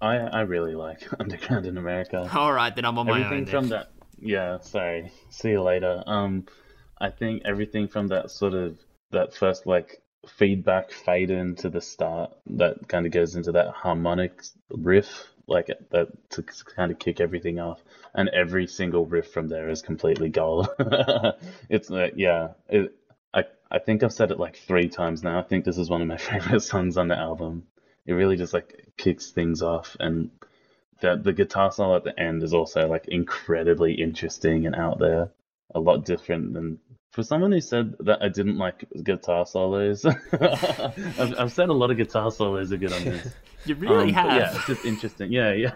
I I really like Underground in America. All right, then I'm on my everything own. from then. that. Yeah, sorry. See you later. Um, I think everything from that sort of that first like feedback fade into the start that kind of goes into that harmonic riff like that to kind of kick everything off and every single riff from there is completely gold it's like yeah it, I, I think I've said it like three times now. I think this is one of my favorite songs on the album. It really just like kicks things off, and the the guitar solo at the end is also like incredibly interesting and out there. A lot different than for someone who said that I didn't like guitar solos. I've, I've said a lot of guitar solos are good on this. You really Um, have. Yeah, it's just interesting. Yeah, yeah.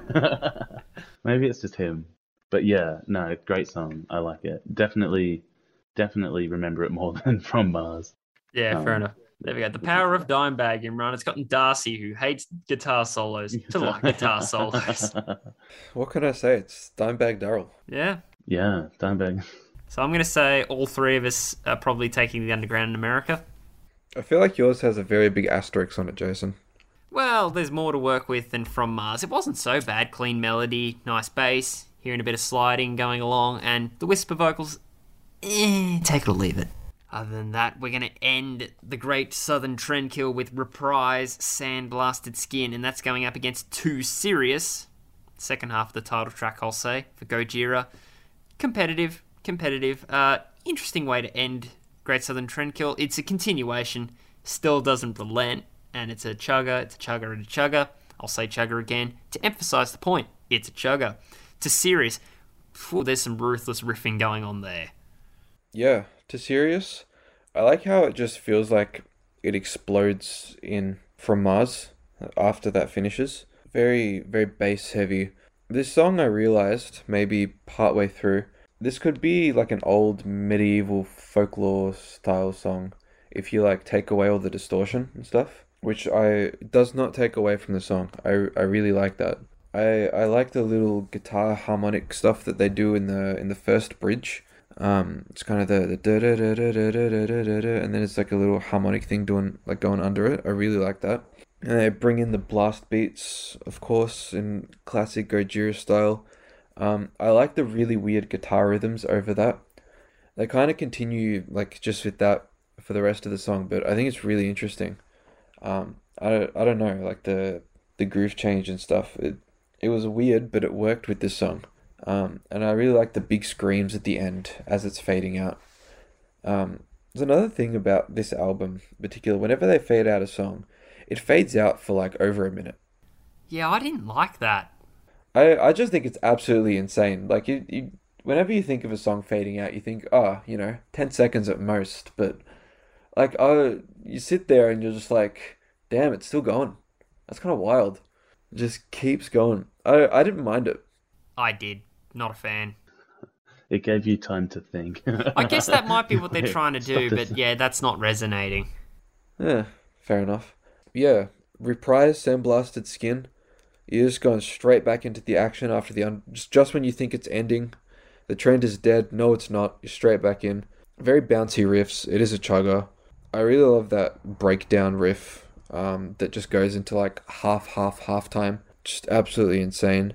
Maybe it's just him. But yeah, no, great song. I like it. Definitely, definitely remember it more than From Mars. Yeah, fair Um, enough. There we go. The power of Dimebag Imran. It's gotten Darcy, who hates guitar solos, to like guitar solos. What can I say? It's Dimebag Darrell. Yeah. yeah, Dimebag. So I'm going to say all three of us are probably taking the underground in America. I feel like yours has a very big asterisk on it, Jason. Well, there's more to work with than From Mars. It wasn't so bad. Clean melody, nice bass, hearing a bit of sliding going along, and the whisper vocals, eh, take it or leave it. Other than that, we're going to end the Great Southern Trendkill with Reprise Sandblasted Skin, and that's going up against To Sirius. Second half of the title track, I'll say, for Gojira. Competitive, competitive. Uh, interesting way to end Great Southern Trendkill. It's a continuation, still doesn't relent, and it's a chugger, it's a chugger, and a chugger. I'll say chugger again to emphasize the point. It's a chugger. To Sirius, phew, there's some ruthless riffing going on there. Yeah, to Sirius, I like how it just feels like it explodes in from Mars after that finishes. Very, very bass heavy. This song I realized maybe partway through. This could be like an old medieval folklore style song if you like take away all the distortion and stuff, which I does not take away from the song. I I really like that. I I like the little guitar harmonic stuff that they do in the in the first bridge. Um, it's kind of the, the and then it's like a little harmonic thing doing like going under it. I really like that. And they bring in the blast beats, of course, in classic Gojira style. Um, I like the really weird guitar rhythms over that. They kind of continue like just with that for the rest of the song, but I think it's really interesting. Um, I don't, I don't know, like the the groove change and stuff. It it was weird, but it worked with this song. Um, and I really like the big screams at the end as it's fading out. Um, there's another thing about this album, in particular, whenever they fade out a song, it fades out for like over a minute. Yeah, I didn't like that. I, I just think it's absolutely insane. Like you, you, whenever you think of a song fading out, you think, oh, you know, ten seconds at most. But like, oh, you sit there and you're just like, damn, it's still going. That's kind of wild. It just keeps going. I I didn't mind it. I did. Not a fan. It gave you time to think. I guess that might be what they're trying to do, but yeah, that's not resonating. Yeah, fair enough. Yeah, reprise sandblasted skin. You're just going straight back into the action after the un- just just when you think it's ending, the trend is dead. No, it's not. You're straight back in. Very bouncy riffs. It is a chugger. I really love that breakdown riff. Um, that just goes into like half, half, half time. Just absolutely insane.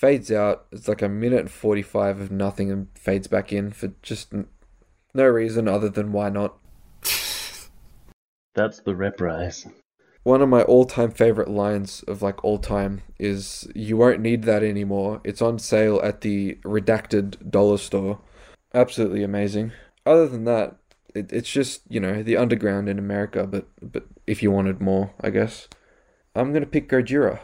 Fades out. It's like a minute and forty five of nothing, and fades back in for just n- no reason other than why not. That's the reprise. one of my all-time favorite lines of like all time is you won't need that anymore it's on sale at the redacted dollar store absolutely amazing other than that it, it's just you know the underground in america but but if you wanted more i guess i'm gonna pick gojira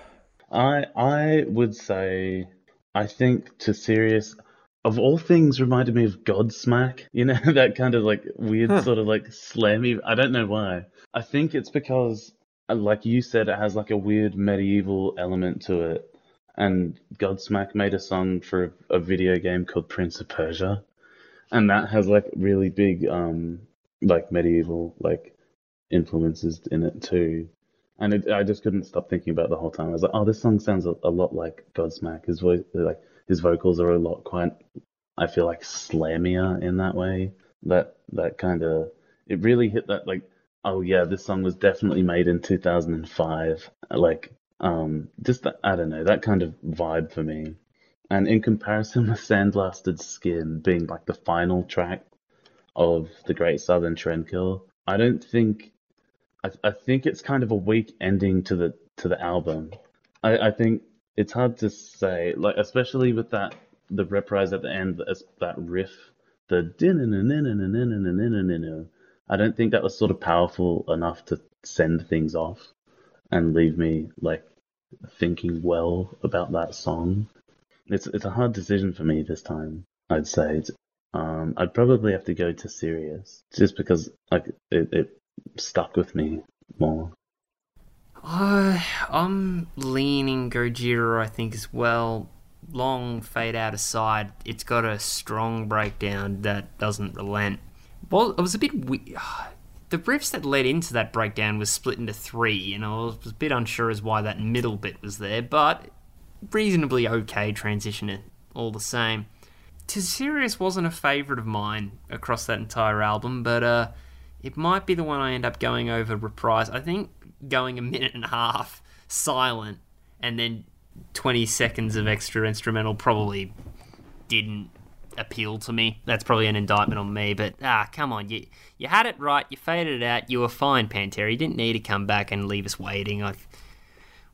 I I would say I think To Sirius of all things reminded me of Godsmack. You know that kind of like weird Huh. sort of like slammy. I don't know why. I think it's because uh, like you said, it has like a weird medieval element to it. And Godsmack made a song for a video game called Prince of Persia, and that has like really big um like medieval like influences in it too. And it, I just couldn't stop thinking about the whole time. I was like, oh, this song sounds a, a lot like Godsmack. His voice, like his vocals are a lot quite. I feel like slammier in that way. That that kind of it really hit that like, oh yeah, this song was definitely made in 2005. Like Um, just I don't know that kind of vibe for me. And in comparison with Sandblasted Skin being like the final track of the Great Southern Trendkill, I don't think I, I think it's kind of a weak ending to the to the album. I, I think it's hard to say, like especially with that the reprise at the end, that riff, the I don't think that was sort of powerful enough to send things off and leave me like thinking well about that song. It's it's a hard decision for me this time. I'd say. Um, I'd probably have to go to Sirius just because like it, it stuck with me more. Uh, I'm leaning Gojira, I think, as well. Long fade out aside, it's got a strong breakdown that doesn't relent. Well, it was a bit we- The riffs that led into that breakdown was split into three, and I was a bit unsure as why that middle bit was there, but reasonably okay transition it all the same. To Sirius wasn't a favourite of mine across that entire album, but uh, it might be the one I end up going over reprise. I think going a minute and a half silent and then 20 seconds of extra instrumental probably didn't appeal to me. That's probably an indictment on me, but ah, come on, you you had it right, you faded it out, you were fine, Pantera. You didn't need to come back and leave us waiting. I,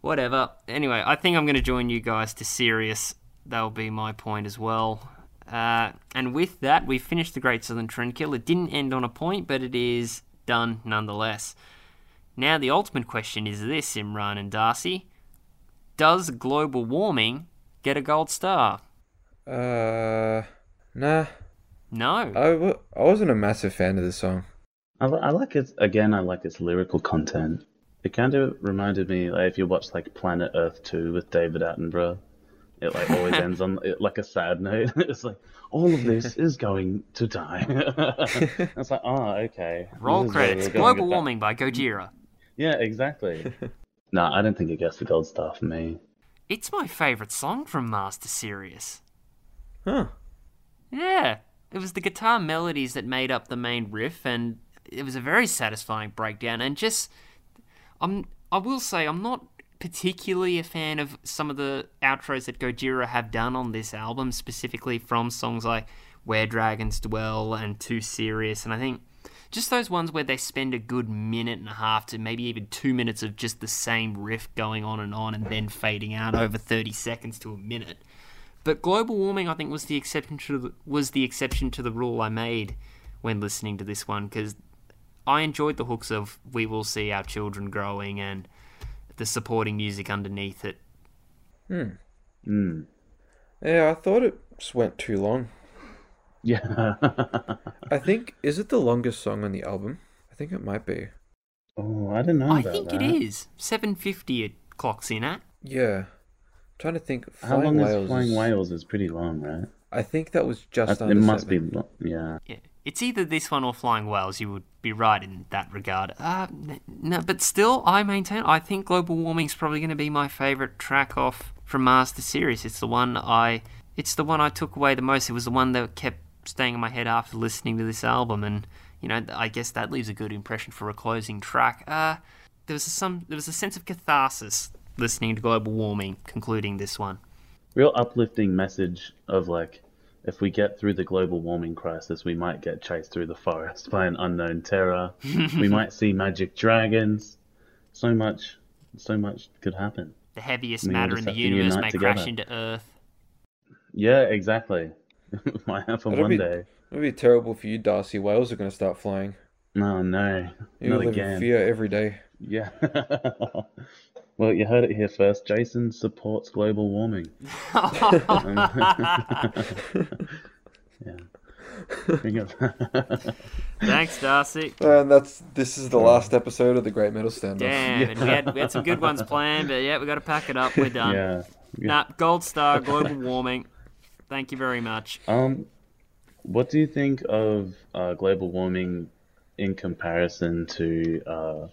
whatever. Anyway, I think I'm going to join you guys to Sirius. That'll be my point as well. Uh, and with that, we finished the Great Southern Trendkill. It didn't end on a point, but it is done nonetheless. Now, the ultimate question is this, Imran and Darcy. Does global warming get a gold star? Uh, nah. No. I, w- I wasn't a massive fan of the song. I, I like it again. I like its lyrical content. It kind of reminded me, like, if you watch like Planet Earth Two with David Attenborough, it like always ends on it, like a sad note. it's like all of this is going to die. it's like, oh, okay. Roll This is where credits. Global warming by Gojira. Yeah, exactly. no, I don't think it gets the gold star for me. It's my favourite song from Mars to Sirius. Huh. Yeah, it was the guitar melodies that made up the main riff, and it was a very satisfying breakdown. And just, I'm, I will say, I'm not particularly a fan of some of the outros that Gojira have done on this album, specifically from songs like "Where Dragons Dwell" and "To Sirius." And I think just those ones where they spend a good minute and a half to maybe even two minutes of just the same riff going on and on, and then fading out over thirty seconds to a minute. But global warming, I think, was the exception to the, was the exception to the rule I made when listening to this one because I enjoyed the hooks of "We Will See Our Children Growing" and the supporting music underneath it. Hmm. Mm. Yeah, I thought it just went too long. Yeah. I think is it the longest song on the album? I think it might be. oh, I don't know. I about think that. it is seven fifty. It clocks in at. Yeah. trying to think. How Flying long Whales is Flying is- Whales? Is pretty long, right? I think that was just I- under it must seven. be. lo- Yeah. Yeah, it's either this one or Flying Whales. You would be right in that regard. Uh, no, but still, I maintain. I think Global Warming's probably going to be my favourite track off from Mars to Sirius. It's the one I. It's the one I took away the most. It was the one that kept staying in my head after listening to this album, and you know, I guess that leaves a good impression for a closing track. Uh, there was a, some. There was a sense of catharsis listening to Global Warming, concluding this one. Real uplifting message of like, if we get through the global warming crisis, we might get chased through the forest by an unknown terror. we might see magic dragons. So much, so much could happen. The heaviest We matter in the universe unite may together. crash into Earth. Yeah, exactly. might happen That'd one be- day. It'd be terrible for you, Darcy. Whales are going to start flying. Oh, no, no, You not live again. in fear every day. Yeah. well, you heard it here first. Jason supports global warming. yeah. Thanks, Darcy. And that's this is the last episode of the Great Metal Standoff. Damn, and we had we had some good ones planned, but yeah, we got to pack it up. We're done. yeah. Nah, gold star, global warming. Thank you very much. Um, what do you think of uh, global warming in comparison to uh,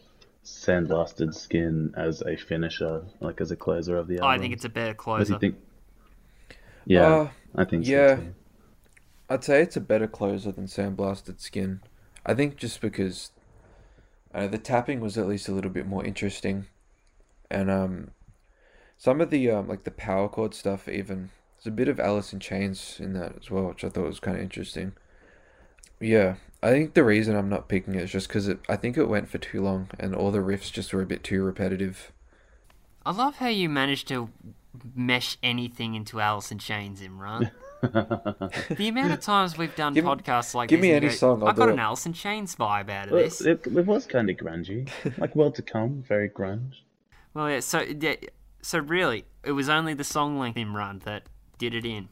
Sandblasted Skin as a finisher, like as a closer of the album? I think it's a better What do closer. you think? Yeah, Uh, I think yeah. so too. I'd say it's a better closer than Sandblasted Skin. I think just because uh, the tapping was at least a little bit more interesting, and um, Some of the um like the power chord stuff even there's a bit of Alice in Chains in that as well, which I thought was kind of interesting. Yeah, I think the reason I'm not picking it is just because I think it went for too long and all the riffs just were a bit too repetitive. I love how you managed to mesh anything into Alice in Chains, Imran. the amount of times we've done Give- podcasts like give this, me any go, song, I'll I got an it." Alice in Chains vibe out of Well, this. it, it was kind of grungy, like World to Come, very grunge. Well, yeah. So, yeah, so really, it was only the song length Imran that did it in.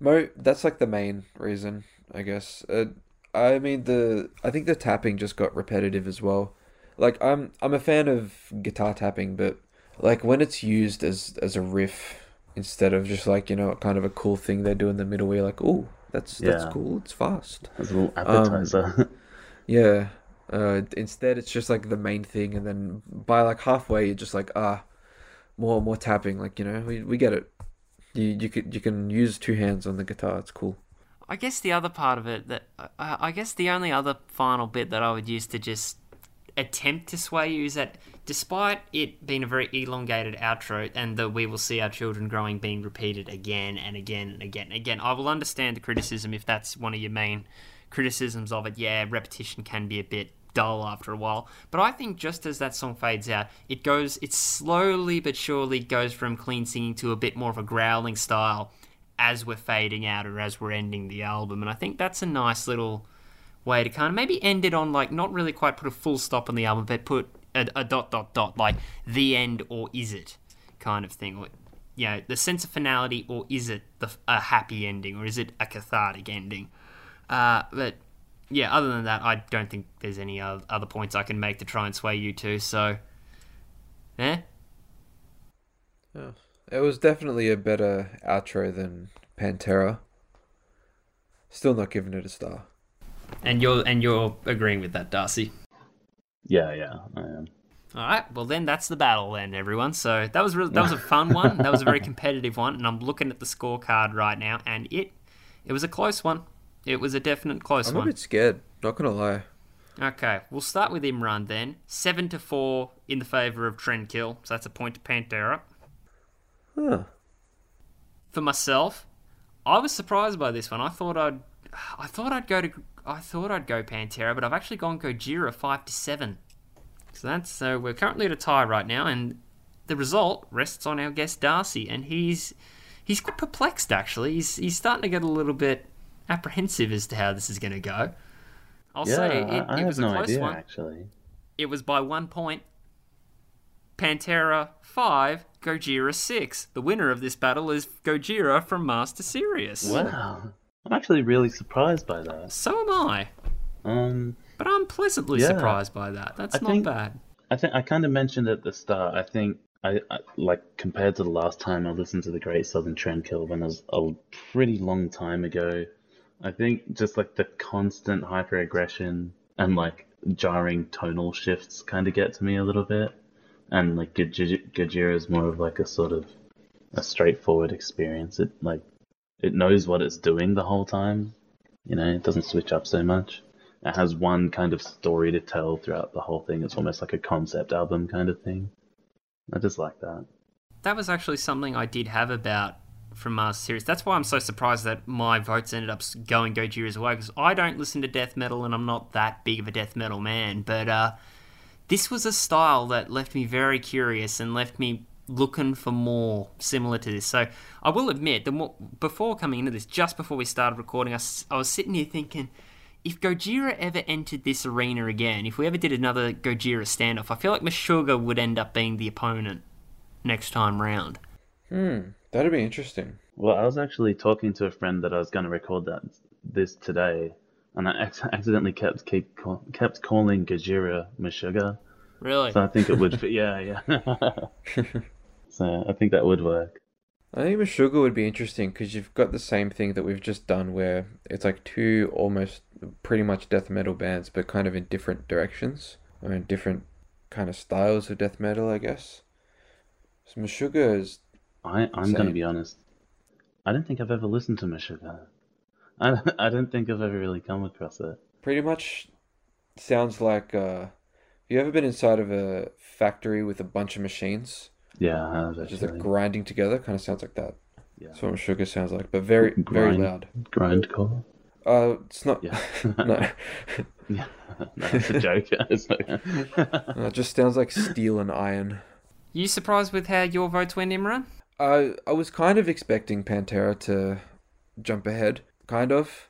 Mo, that's like the main reason, I guess. Uh, I mean the I think the tapping just got repetitive as well. Like I'm I'm a fan of guitar tapping, but like when it's used as as a riff instead of just like you know kind of a cool thing they do in the middle where you're like, oh, that's that's cool, it's fast. As a little appetizer. Yeah. Uh, instead, it's just like the main thing, and then by like halfway, you're just like, ah, more more tapping. Like you know, we we get it. You you could you can use two hands on the guitar. It's cool. I guess the other part of it that I, I guess the only other final bit that I would use to just attempt to sway you is that despite it being a very elongated outro and the we will see our children growing being repeated again and again and again and again, I will understand the criticism if that's one of your main criticisms of it. Yeah, repetition can be a bit dull after a while. But I think just as that song fades out, it goes it slowly but surely goes from clean singing to a bit more of a growling style as we're fading out or as we're ending the album. And I think that's a nice little way to kind of maybe end it on like not really quite put a full stop on the album, but put a, a dot dot dot like the end or is it kind of thing, or you know the sense of finality or is it the a happy ending or is it a cathartic ending? Uh, but yeah, other than that, I don't think there's any other points I can make to try and sway you to. So, eh? Yeah. It was definitely a better outro than Pantera. Still not giving it a star. And you're and you're agreeing with that, Darcy. yeah, yeah, I am. All right, well then that's the battle then, everyone. So that was really, that was a fun one. That was a very competitive one, and I'm looking at the scorecard right now, and it it was a close one. It was a definite close one. I'm a one. bit scared. Not gonna lie. Okay, we'll start with Imran then. Seven to four in the favor of Trendkill, so that's a point to Pantera. Huh. For myself, I was surprised by this one. I thought I'd I thought I'd go to I thought I'd go Pantera, but I've actually gone Gojira five to seven. So that's so we're currently at a tie right now, and the result rests on our guest Darcy, and he's he's quite perplexed actually. He's he's starting to get a little bit apprehensive as to how this is going to go. I'll Yeah, say it, I, I it was a no close idea one. actually. It was by one point. Pantera 5, Gojira 6. The winner of this battle is Gojira from Mars to Sirius. Wow, I'm actually really surprised by that. So am I. Um, But I'm pleasantly Yeah. surprised by that. That's I not think- bad. I think I kind of mentioned at the start. I think I, I like compared to the last time I listened to the Great Southern Trendkill when it was a pretty long time ago. I think just like the constant hyperaggression and like jarring tonal shifts kind of get to me a little bit, and like Gaj- Gajira is more of like a sort of a straightforward experience. It like it knows what it's doing the whole time. You know, it doesn't switch up so much. It has one kind of story to tell throughout the whole thing. It's almost like a concept album kind of thing. I just like that. That was actually something I did have about from Mars to Sirius. That's why I'm so surprised that my votes ended up going Gojira's way, because I don't listen to death metal and I'm not that big of a death metal man. But uh, this was a style that left me very curious and left me looking for more similar to this. So I will admit, the more, before coming into this, just before we started recording, I was sitting here thinking, if Gojira ever entered this arena again, if we ever did another Gojira standoff, I feel like Meshuggah would end up being the opponent next time round. Hmm. That'd be interesting. Well, I was actually talking to a friend that I was going to record that this today, and I ac- accidentally kept keep call, kept calling Gajira Meshuggah. Really? So I think it would fit. Yeah, yeah. so I think that would work. I think Meshuggah would be interesting because you've got the same thing that we've just done where it's like two almost pretty much death metal bands, but kind of in different directions or in different kind of styles of death metal, I guess. So Meshuggah is I I'm going to be honest. I don't think I've ever listened to Meshuggah. I don't- I don't think I've ever really come across it. pretty much sounds like uh, have you ever been inside of a factory with a bunch of machines Yeah, I have Just like grinding together, kind of sounds like that. Yeah. That's what sugar sounds like, but very, very loud. Grind. loud. Grindcore. Uh, it's not. Yeah. no, yeah. No, that's a joke. It's not- no, it just sounds like steel and iron. You surprised with how your votes went, Imran? I I was kind of expecting Pantera to jump ahead, kind of.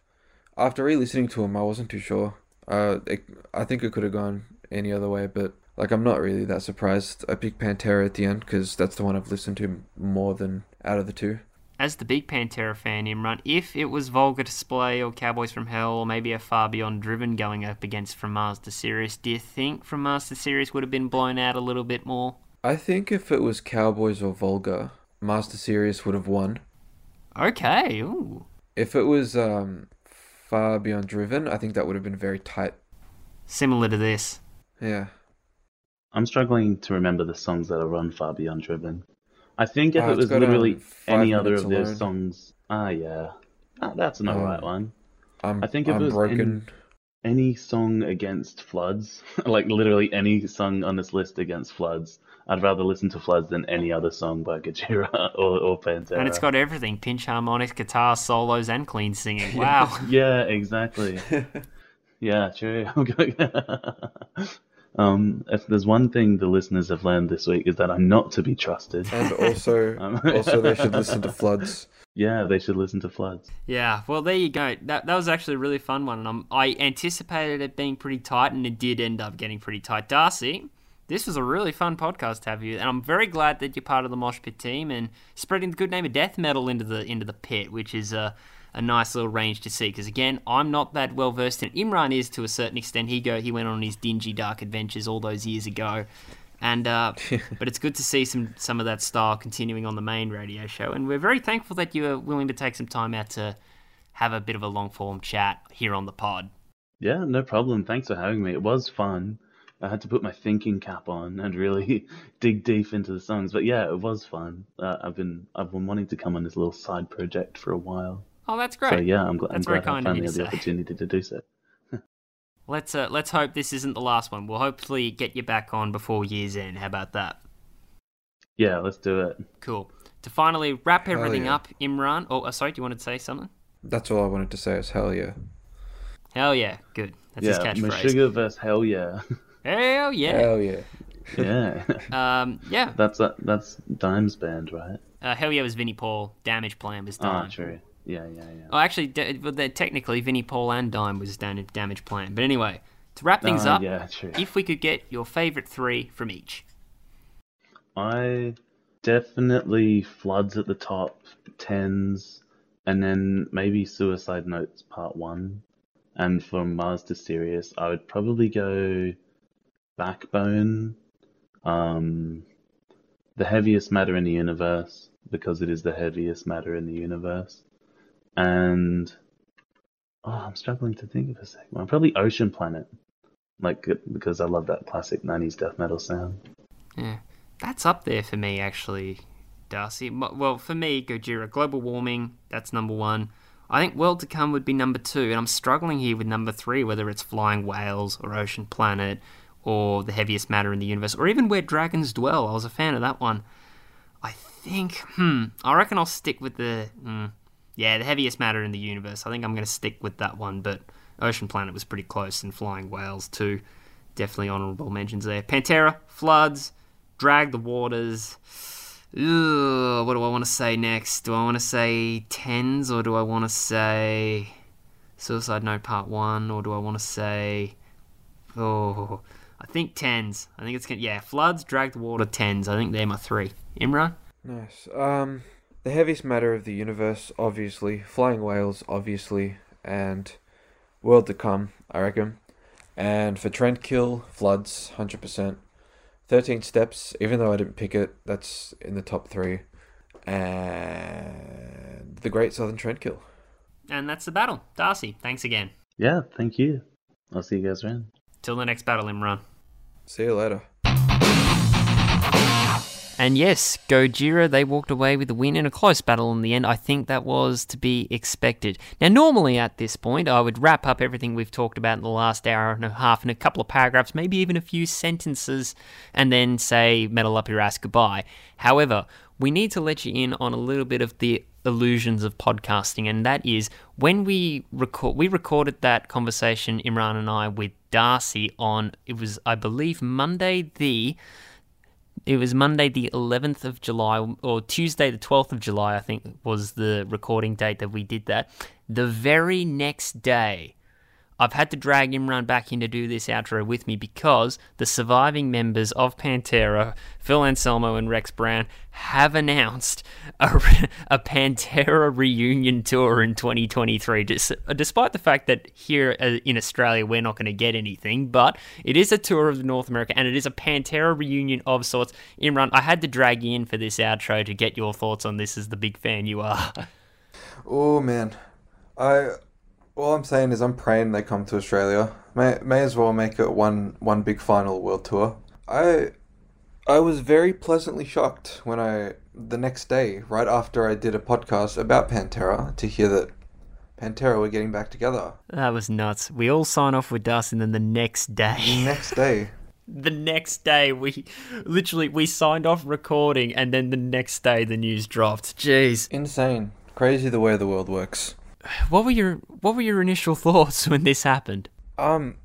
After re-listening to him, I wasn't too sure. Uh, it, I think it could have gone any other way, but like I'm not really that surprised. I picked Pantera at the end because that's the one I've listened to more than out of the two. As the big Pantera fan, Imran, if it was Vulgar Display or Cowboys from Hell or maybe a Far Beyond Driven going up against From Mars to Sirius, do you think From Mars to Sirius would have been blown out a little bit more? I think if it was Cowboys or Volga, Mars to Sirius would have won. Okay, ooh. If it was um, Far Beyond Driven, I think that would have been very tight. Similar to this. Yeah. I'm struggling to remember the songs that are on Far Beyond Driven. I think if Oh, it was literally um, any other of those Alone. songs, ah, yeah, Ah, that's an Um, alright one. I'm, I think if I'm it was broken. Any song against floods, like literally any song on this list against floods, I'd rather listen to floods than any other song by Gajira or, or Pantera. And it's got everything pinch harmonics, guitar, solos, and clean singing. Wow. Yeah, exactly. yeah, true. um, if there's one thing the listeners have learned this week is that I'm not to be trusted. And also, Um, also they should listen to Floods. Yeah, they should listen to Floods. Yeah, well, there you go. That that was actually a really fun one, and I'm, I anticipated it being pretty tight, and it did end up getting pretty tight. Darcy, this was a really fun podcast to have you, and I'm very glad that you're part of the Mosh Pit team and spreading the good name of death metal into the into the pit, which is a a nice little range to see. Because again, I'm not that well versed in. it. Imran is to a certain extent. He go he went on his dingy dark adventures all those years ago. And uh, but it's good to see some some of that style continuing on the main radio show, and we're very thankful that you are willing to take some time out to have a bit of a long form chat here on the pod. Yeah, no problem. Thanks for having me. It was fun. I had to put my thinking cap on and really dig deep into the songs. But yeah, it was fun. Uh, I've been I've been wanting to come on this little side project for a while. Oh, that's great. So yeah, I'm, gl- I'm glad I finally had the opportunity to do so. Let's uh, let's hope this isn't the last one. We'll hopefully get you back on before year's end. How about that? Yeah, let's do it. Cool. To finally wrap Hell everything yeah. up, Imran. Oh, uh, sorry. Do you want to say something? That's all I wanted to say is hell yeah. Hell yeah, good. That's yeah, his catchphrase. Meshuggah versus Hell yeah. Hell yeah. Hell yeah. yeah. Um, yeah. that's uh, that's Dime's band, right? Uh, Hell yeah was Vinnie Paul. Damage Plan was Ah, Dime. true. Yeah, yeah, yeah. Oh, actually, d- well, they- technically, Vinnie Paul and Dime was down Damage Plan. But anyway, to wrap things Ah, up, yeah, true. if we could get your favorite three from each. I definitely floods at the top, tens, and then maybe Suicide Notes Part One. And from Mars to Sirius, I would probably go Backbone, um, the heaviest matter in the universe because it is the heaviest matter in the universe, and oh, I'm struggling to think of a second one. Probably Ocean Planet, like because I love that classic '90s death metal sound. Yeah, that's up there for me actually, Darcy. Well, for me, Gojira, global warming, that's number one. I think World to Come would be number two, and I'm struggling here with number three, whether it's Flying Whales or Ocean Planet or The Heaviest Matter in the Universe, or even Where Dragons Dwell. I was a fan of that one. I think, hmm, I reckon I'll stick with the, mm, yeah, The Heaviest Matter in the Universe. I think I'm going to stick with that one, but Ocean Planet was pretty close, and Flying Whales too. Definitely honourable mentions there. Pantera, Floods, Drag the Waters. Ugh, what do I want to say next? Do I want to say tens or do I want to say Suicide Note Part One or do I want to say oh I think tens. I think it's yeah floods, drag the water, tens. I think they're my three. Imran. Nice. Um, the heaviest matter of the universe, obviously. Flying whales, obviously, and world to come, I reckon. And for Trendkill, floods, hundred percent. Thirteen steps, even though I didn't pick it, that's in the top three. And the Great Southern Trendkill. And that's the battle. Darcy, thanks again. Yeah, thank you. I'll see you guys around. Till the next battle, Imran. See you later. And yes, Gojira, they walked away with a win in a close battle in the end. I think that was to be expected. Now, normally at this point, I would wrap up everything we've talked about in the last hour and a half in a couple of paragraphs, maybe even a few sentences, and then say, Metal Up Your Ass goodbye. However, we need to let you in on a little bit of the illusions of podcasting, and that is when we record. We recorded that conversation, Imran and I, with Darcy on. It was, I believe, Monday the. It was Monday the 11th of July, or Tuesday the 12th of July, I think was the recording date that we did that. The very next day, I've had to drag Imran back in to do this outro with me because the surviving members of Pantera, Phil Anselmo and Rex Brown, have announced a, a Pantera reunion tour in 2023. Despite the fact that here uh, in Australia we're not going to get anything, but it is a tour of North America and it is a Pantera reunion of sorts. Imran, I had to drag you in for this outro to get your thoughts on this as the big fan you are. Oh man, I all I'm saying is I'm praying they come to Australia. May may as well make it one one big final world tour. I I was very pleasantly shocked when I the next day, right after I did a podcast about Pantera, to hear that Pantera were getting back together. That was nuts. We all sign off with Dust, and then the next day. The day, next day. the next day, we literally we signed off recording, and then the next day the news dropped. Jeez, Insane. Crazy the way the world works. What were your what were your initial thoughts when this happened? Um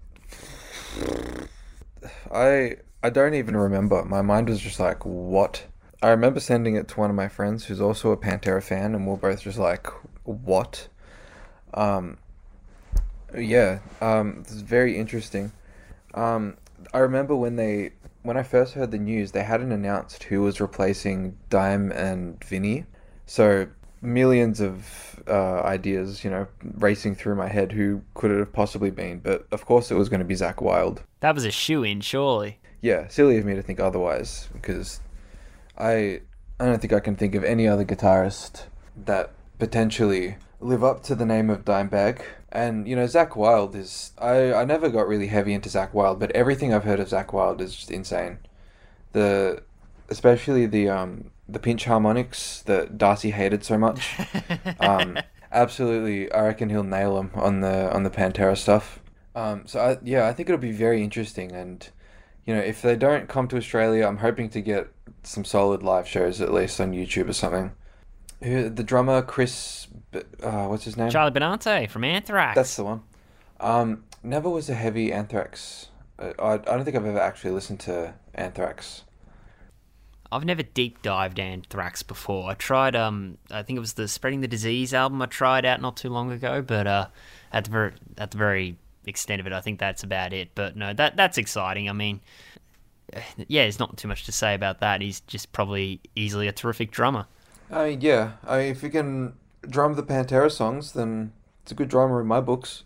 I I don't even remember. My mind was just like, what? I remember sending it to one of my friends who's also a Pantera fan and we're both just like, what? Um yeah, um it's very interesting. Um I remember when they when I first heard the news, they hadn't announced who was replacing Dime and Vinnie. So millions of uh, ideas, you know, racing through my head. Who could it have possibly been? But of course, it was going to be Zakk Wylde. That was a shoe in, surely. Yeah, silly of me to think otherwise, because I I don't think I can think of any other guitarist that potentially live up to the name of Dimebag. And you know, Zakk Wylde is I I never got really heavy into Zakk Wylde, but everything I've heard of Zakk Wylde is just insane. The especially the um the pinch harmonics that Darcy hated so much. um, absolutely, I reckon he'll nail them on the on the Pantera stuff. Um, so I, yeah, I think it'll be very interesting, and you know, if they don't come to Australia, I'm hoping to get some solid live shows at least on YouTube or something. Who the drummer Chris, uh, what's his name? Charlie Benante from Anthrax. That's the one. Um, never was a heavy Anthrax. Uh, I I don't think I've ever actually listened to Anthrax. I've never deep dived Anthrax before. I tried, um, I think it was the Spreading the Disease album I tried out not too long ago, but uh, at the very, at the very extent of it, I think that's about it. But no, that that's exciting. I mean, yeah, there's not too much to say about that. He's just probably easily a terrific drummer. I mean, yeah. I mean, if you can drum the Pantera songs, then it's a good drummer in my books.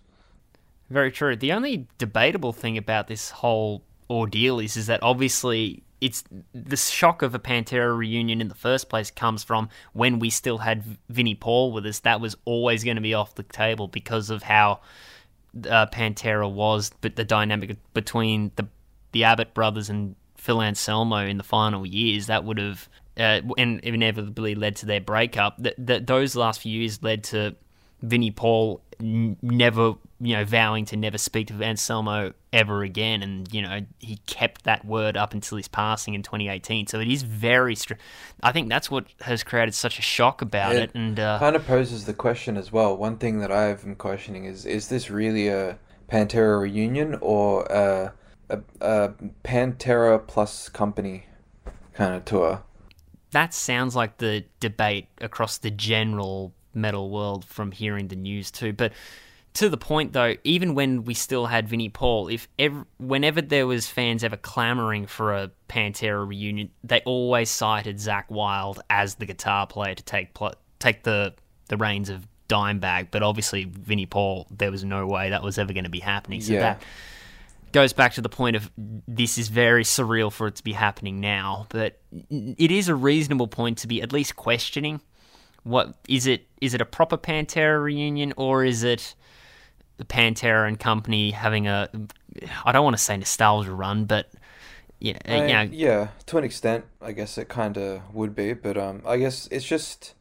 Very true. The only debatable thing about this whole ordeal is, is that obviously it's the shock of a Pantera reunion in the first place comes from when we still had Vinnie Paul with us. That was always going to be off the table because of how uh, Pantera was, but the dynamic between the the Abbott brothers and Phil Anselmo in the final years that would have uh, and inevitably led to their breakup. That those last few years led to Vinnie Paul never, you know, vowing to never speak to Anselmo ever again, and you know he kept that word up until his passing in 2018. So it is very. Str- I think that's what has created such a shock about It it, and uh, Kind of poses the question as well. One thing that I've been questioning is: is this really a Pantera reunion or a a, a Pantera plus company kind of tour? that sounds like the debate across the general metal world from hearing the news too. But to the point though, even when we still had Vinnie Paul, if ever, whenever there was fans ever clamoring for a Pantera reunion, they always cited Zakk Wylde as the guitar player to take pl- take the the reins of Dimebag. But obviously, Vinnie Paul, there was no way that was ever going to be happening. So Yeah. that goes back to the point of this is very surreal for it to be happening now, but it is a reasonable point to be at least questioning what is it is it a proper Pantera reunion or is it the Pantera and company having a I don't want to say nostalgia run, but Yeah, uh, I- you know, yeah, to an extent, I guess it kind of would be, but um, I guess it's just,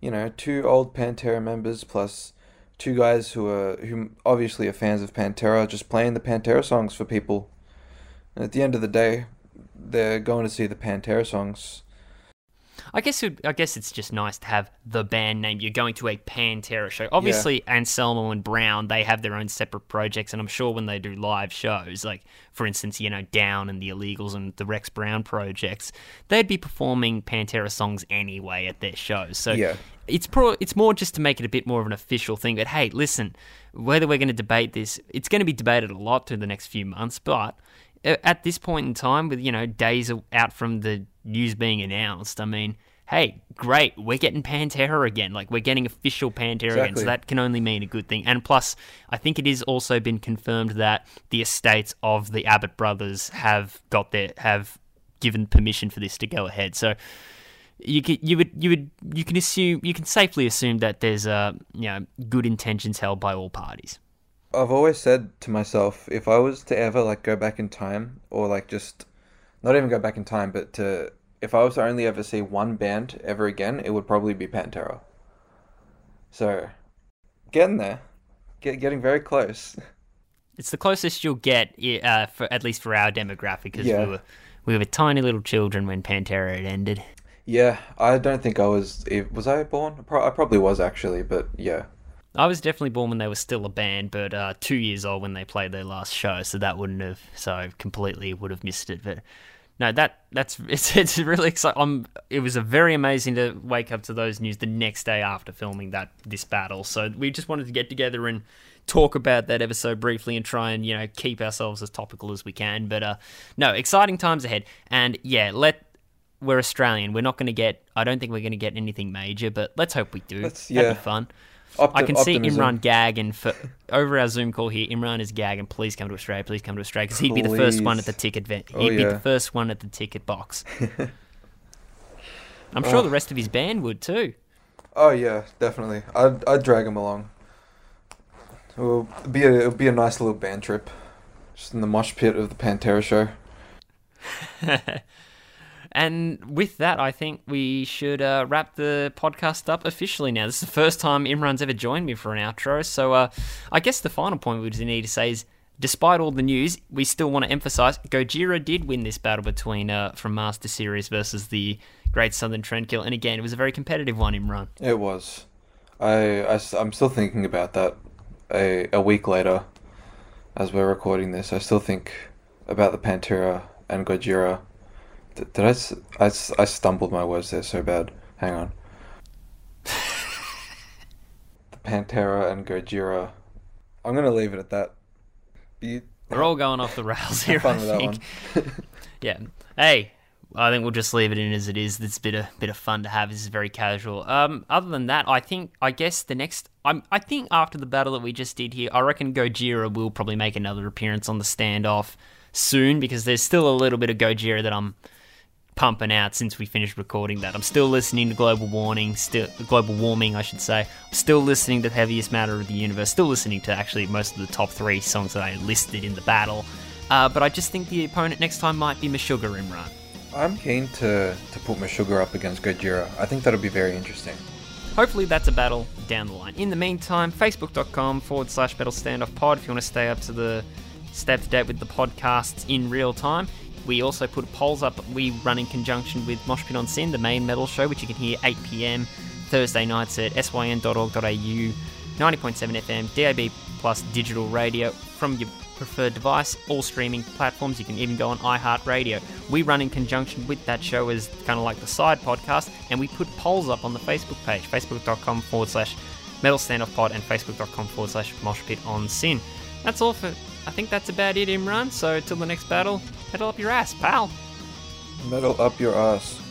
you know, two old Pantera members plus two guys who are who obviously are fans of Pantera, just playing the Pantera songs for people. And at the end of the day, they're going to see the Pantera songs. I guess it, I guess it's just nice to have the band name. You're going to a Pantera show. Obviously, Anselmo and Brown they have their own separate projects, and I'm sure when they do live shows, like for instance, you know, Down and the Illegals and the Rex Brown projects, they'd be performing Pantera songs anyway at their shows. So Yeah. it's pro it's more just to make it a bit more of an official thing. But hey, listen, whether we're going to debate this, it's going to be debated a lot through the next few months. But uh, at this point in time, with you know days out from the news being announced, I mean, hey, great, we're getting Pantera again. Like we're getting official Pantera again, so that can only mean a good thing. And plus, I think it is also been confirmed that the estates of the Abbott brothers have got their have given permission for this to go ahead. So you could, you would you would you can assume you can safely assume that there's uh you know good intentions held by all parties. I've always said to myself, if I was to ever like go back in time, or like just not even go back in time, but to if I was to only ever see one band ever again, it would probably be Pantera. So, getting there, get getting very close. It's the closest you'll get, uh, for at least for our demographic, because Yeah. we were we were tiny little children when Pantera had ended. Yeah, I don't think I was. Was I born? I probably was actually, but yeah. I was definitely born when they were still a band, but uh, two years old when they played their last show, so that wouldn't have so completely would have missed it. But no, that that's it's it's really exciting. Um, it was a very amazing to wake up to those news the next day after filming that this battle. So we just wanted to get together and talk about that ever so briefly and try and you know keep ourselves as topical as we can. But uh, no, exciting times ahead. And yeah, let we're Australian. We're not going to get. I don't think we're going to get anything major, but let's hope we do. Let's- That'd be fun. Opti- I can see. Imran gag and for, over our Zoom call here, Imran is gagging. Please come to Australia. Please come to Australia because he'd be the first one at the ticket. Ven- oh, he'd Oh, be the first one at the ticket box. I'm sure Oh. the rest of his band would too. Oh yeah, definitely. I'd I'd drag him along. It'll be a it'll be a nice little band trip, just in the mosh pit of the Pantera show. And with that, I think we should uh, wrap the podcast up officially now. This is the first time Imran's ever joined me for an outro. So uh, I guess the final point we need to say is despite all the news, we still want to emphasize Gojira did win this battle between uh, from Mars to Sirius versus the Great Southern Trendkill. And again, it was a very competitive one, Imran. It was. I, I am still thinking about that. A a week later, as we're recording this, I still think about the Pantera and Gojira. Did I stumbled my words there so bad. Hang on. the Pantera and Gojira. I'm gonna leave it at that. You, We're all going off the rails here, fun I think. one. Yeah. Hey, I think we'll just leave it in as it is. It's a bit of bit of fun to have. This is very casual. Um, other than that, I think I guess the next. I'm. I think after the battle that we just did here, I reckon Gojira will probably make another appearance on the standoff soon because there's still a little bit of Gojira that I'm pumping out since we finished recording that. I'm still listening to Global Warning, still Global Warming, I should say. I'm still listening to the Heaviest Matter of the Universe. Still listening to actually most of the top three songs that I listed in the battle. Uh, but I just think the opponent next time might be Meshuggah Imran. I'm keen to to put Meshuggah up against Gojira. I think that'll be very interesting. Hopefully that's a battle down the line. In the meantime, facebook.com forward slash battle standoff pod if you want to stay up to the stay up to date with the podcasts in real time. We also put polls up we run in conjunction with Mosh Pit on SYN, the main metal show, which you can hear 8 pm Thursday nights at syn.org.au, 90.7 FM, DAB plus digital radio from your preferred device, all streaming platforms. You can even go on iHeartRadio. We run in conjunction with that show as kind of like the side podcast, and we put polls up on the Facebook page, facebook.com forward slash metal standoff pod and facebook.com forward slash mosh pit on SYN. That's all for, I think that's about it, Imran. So till the next battle, pedal up your ass, pal. Metal up your ass.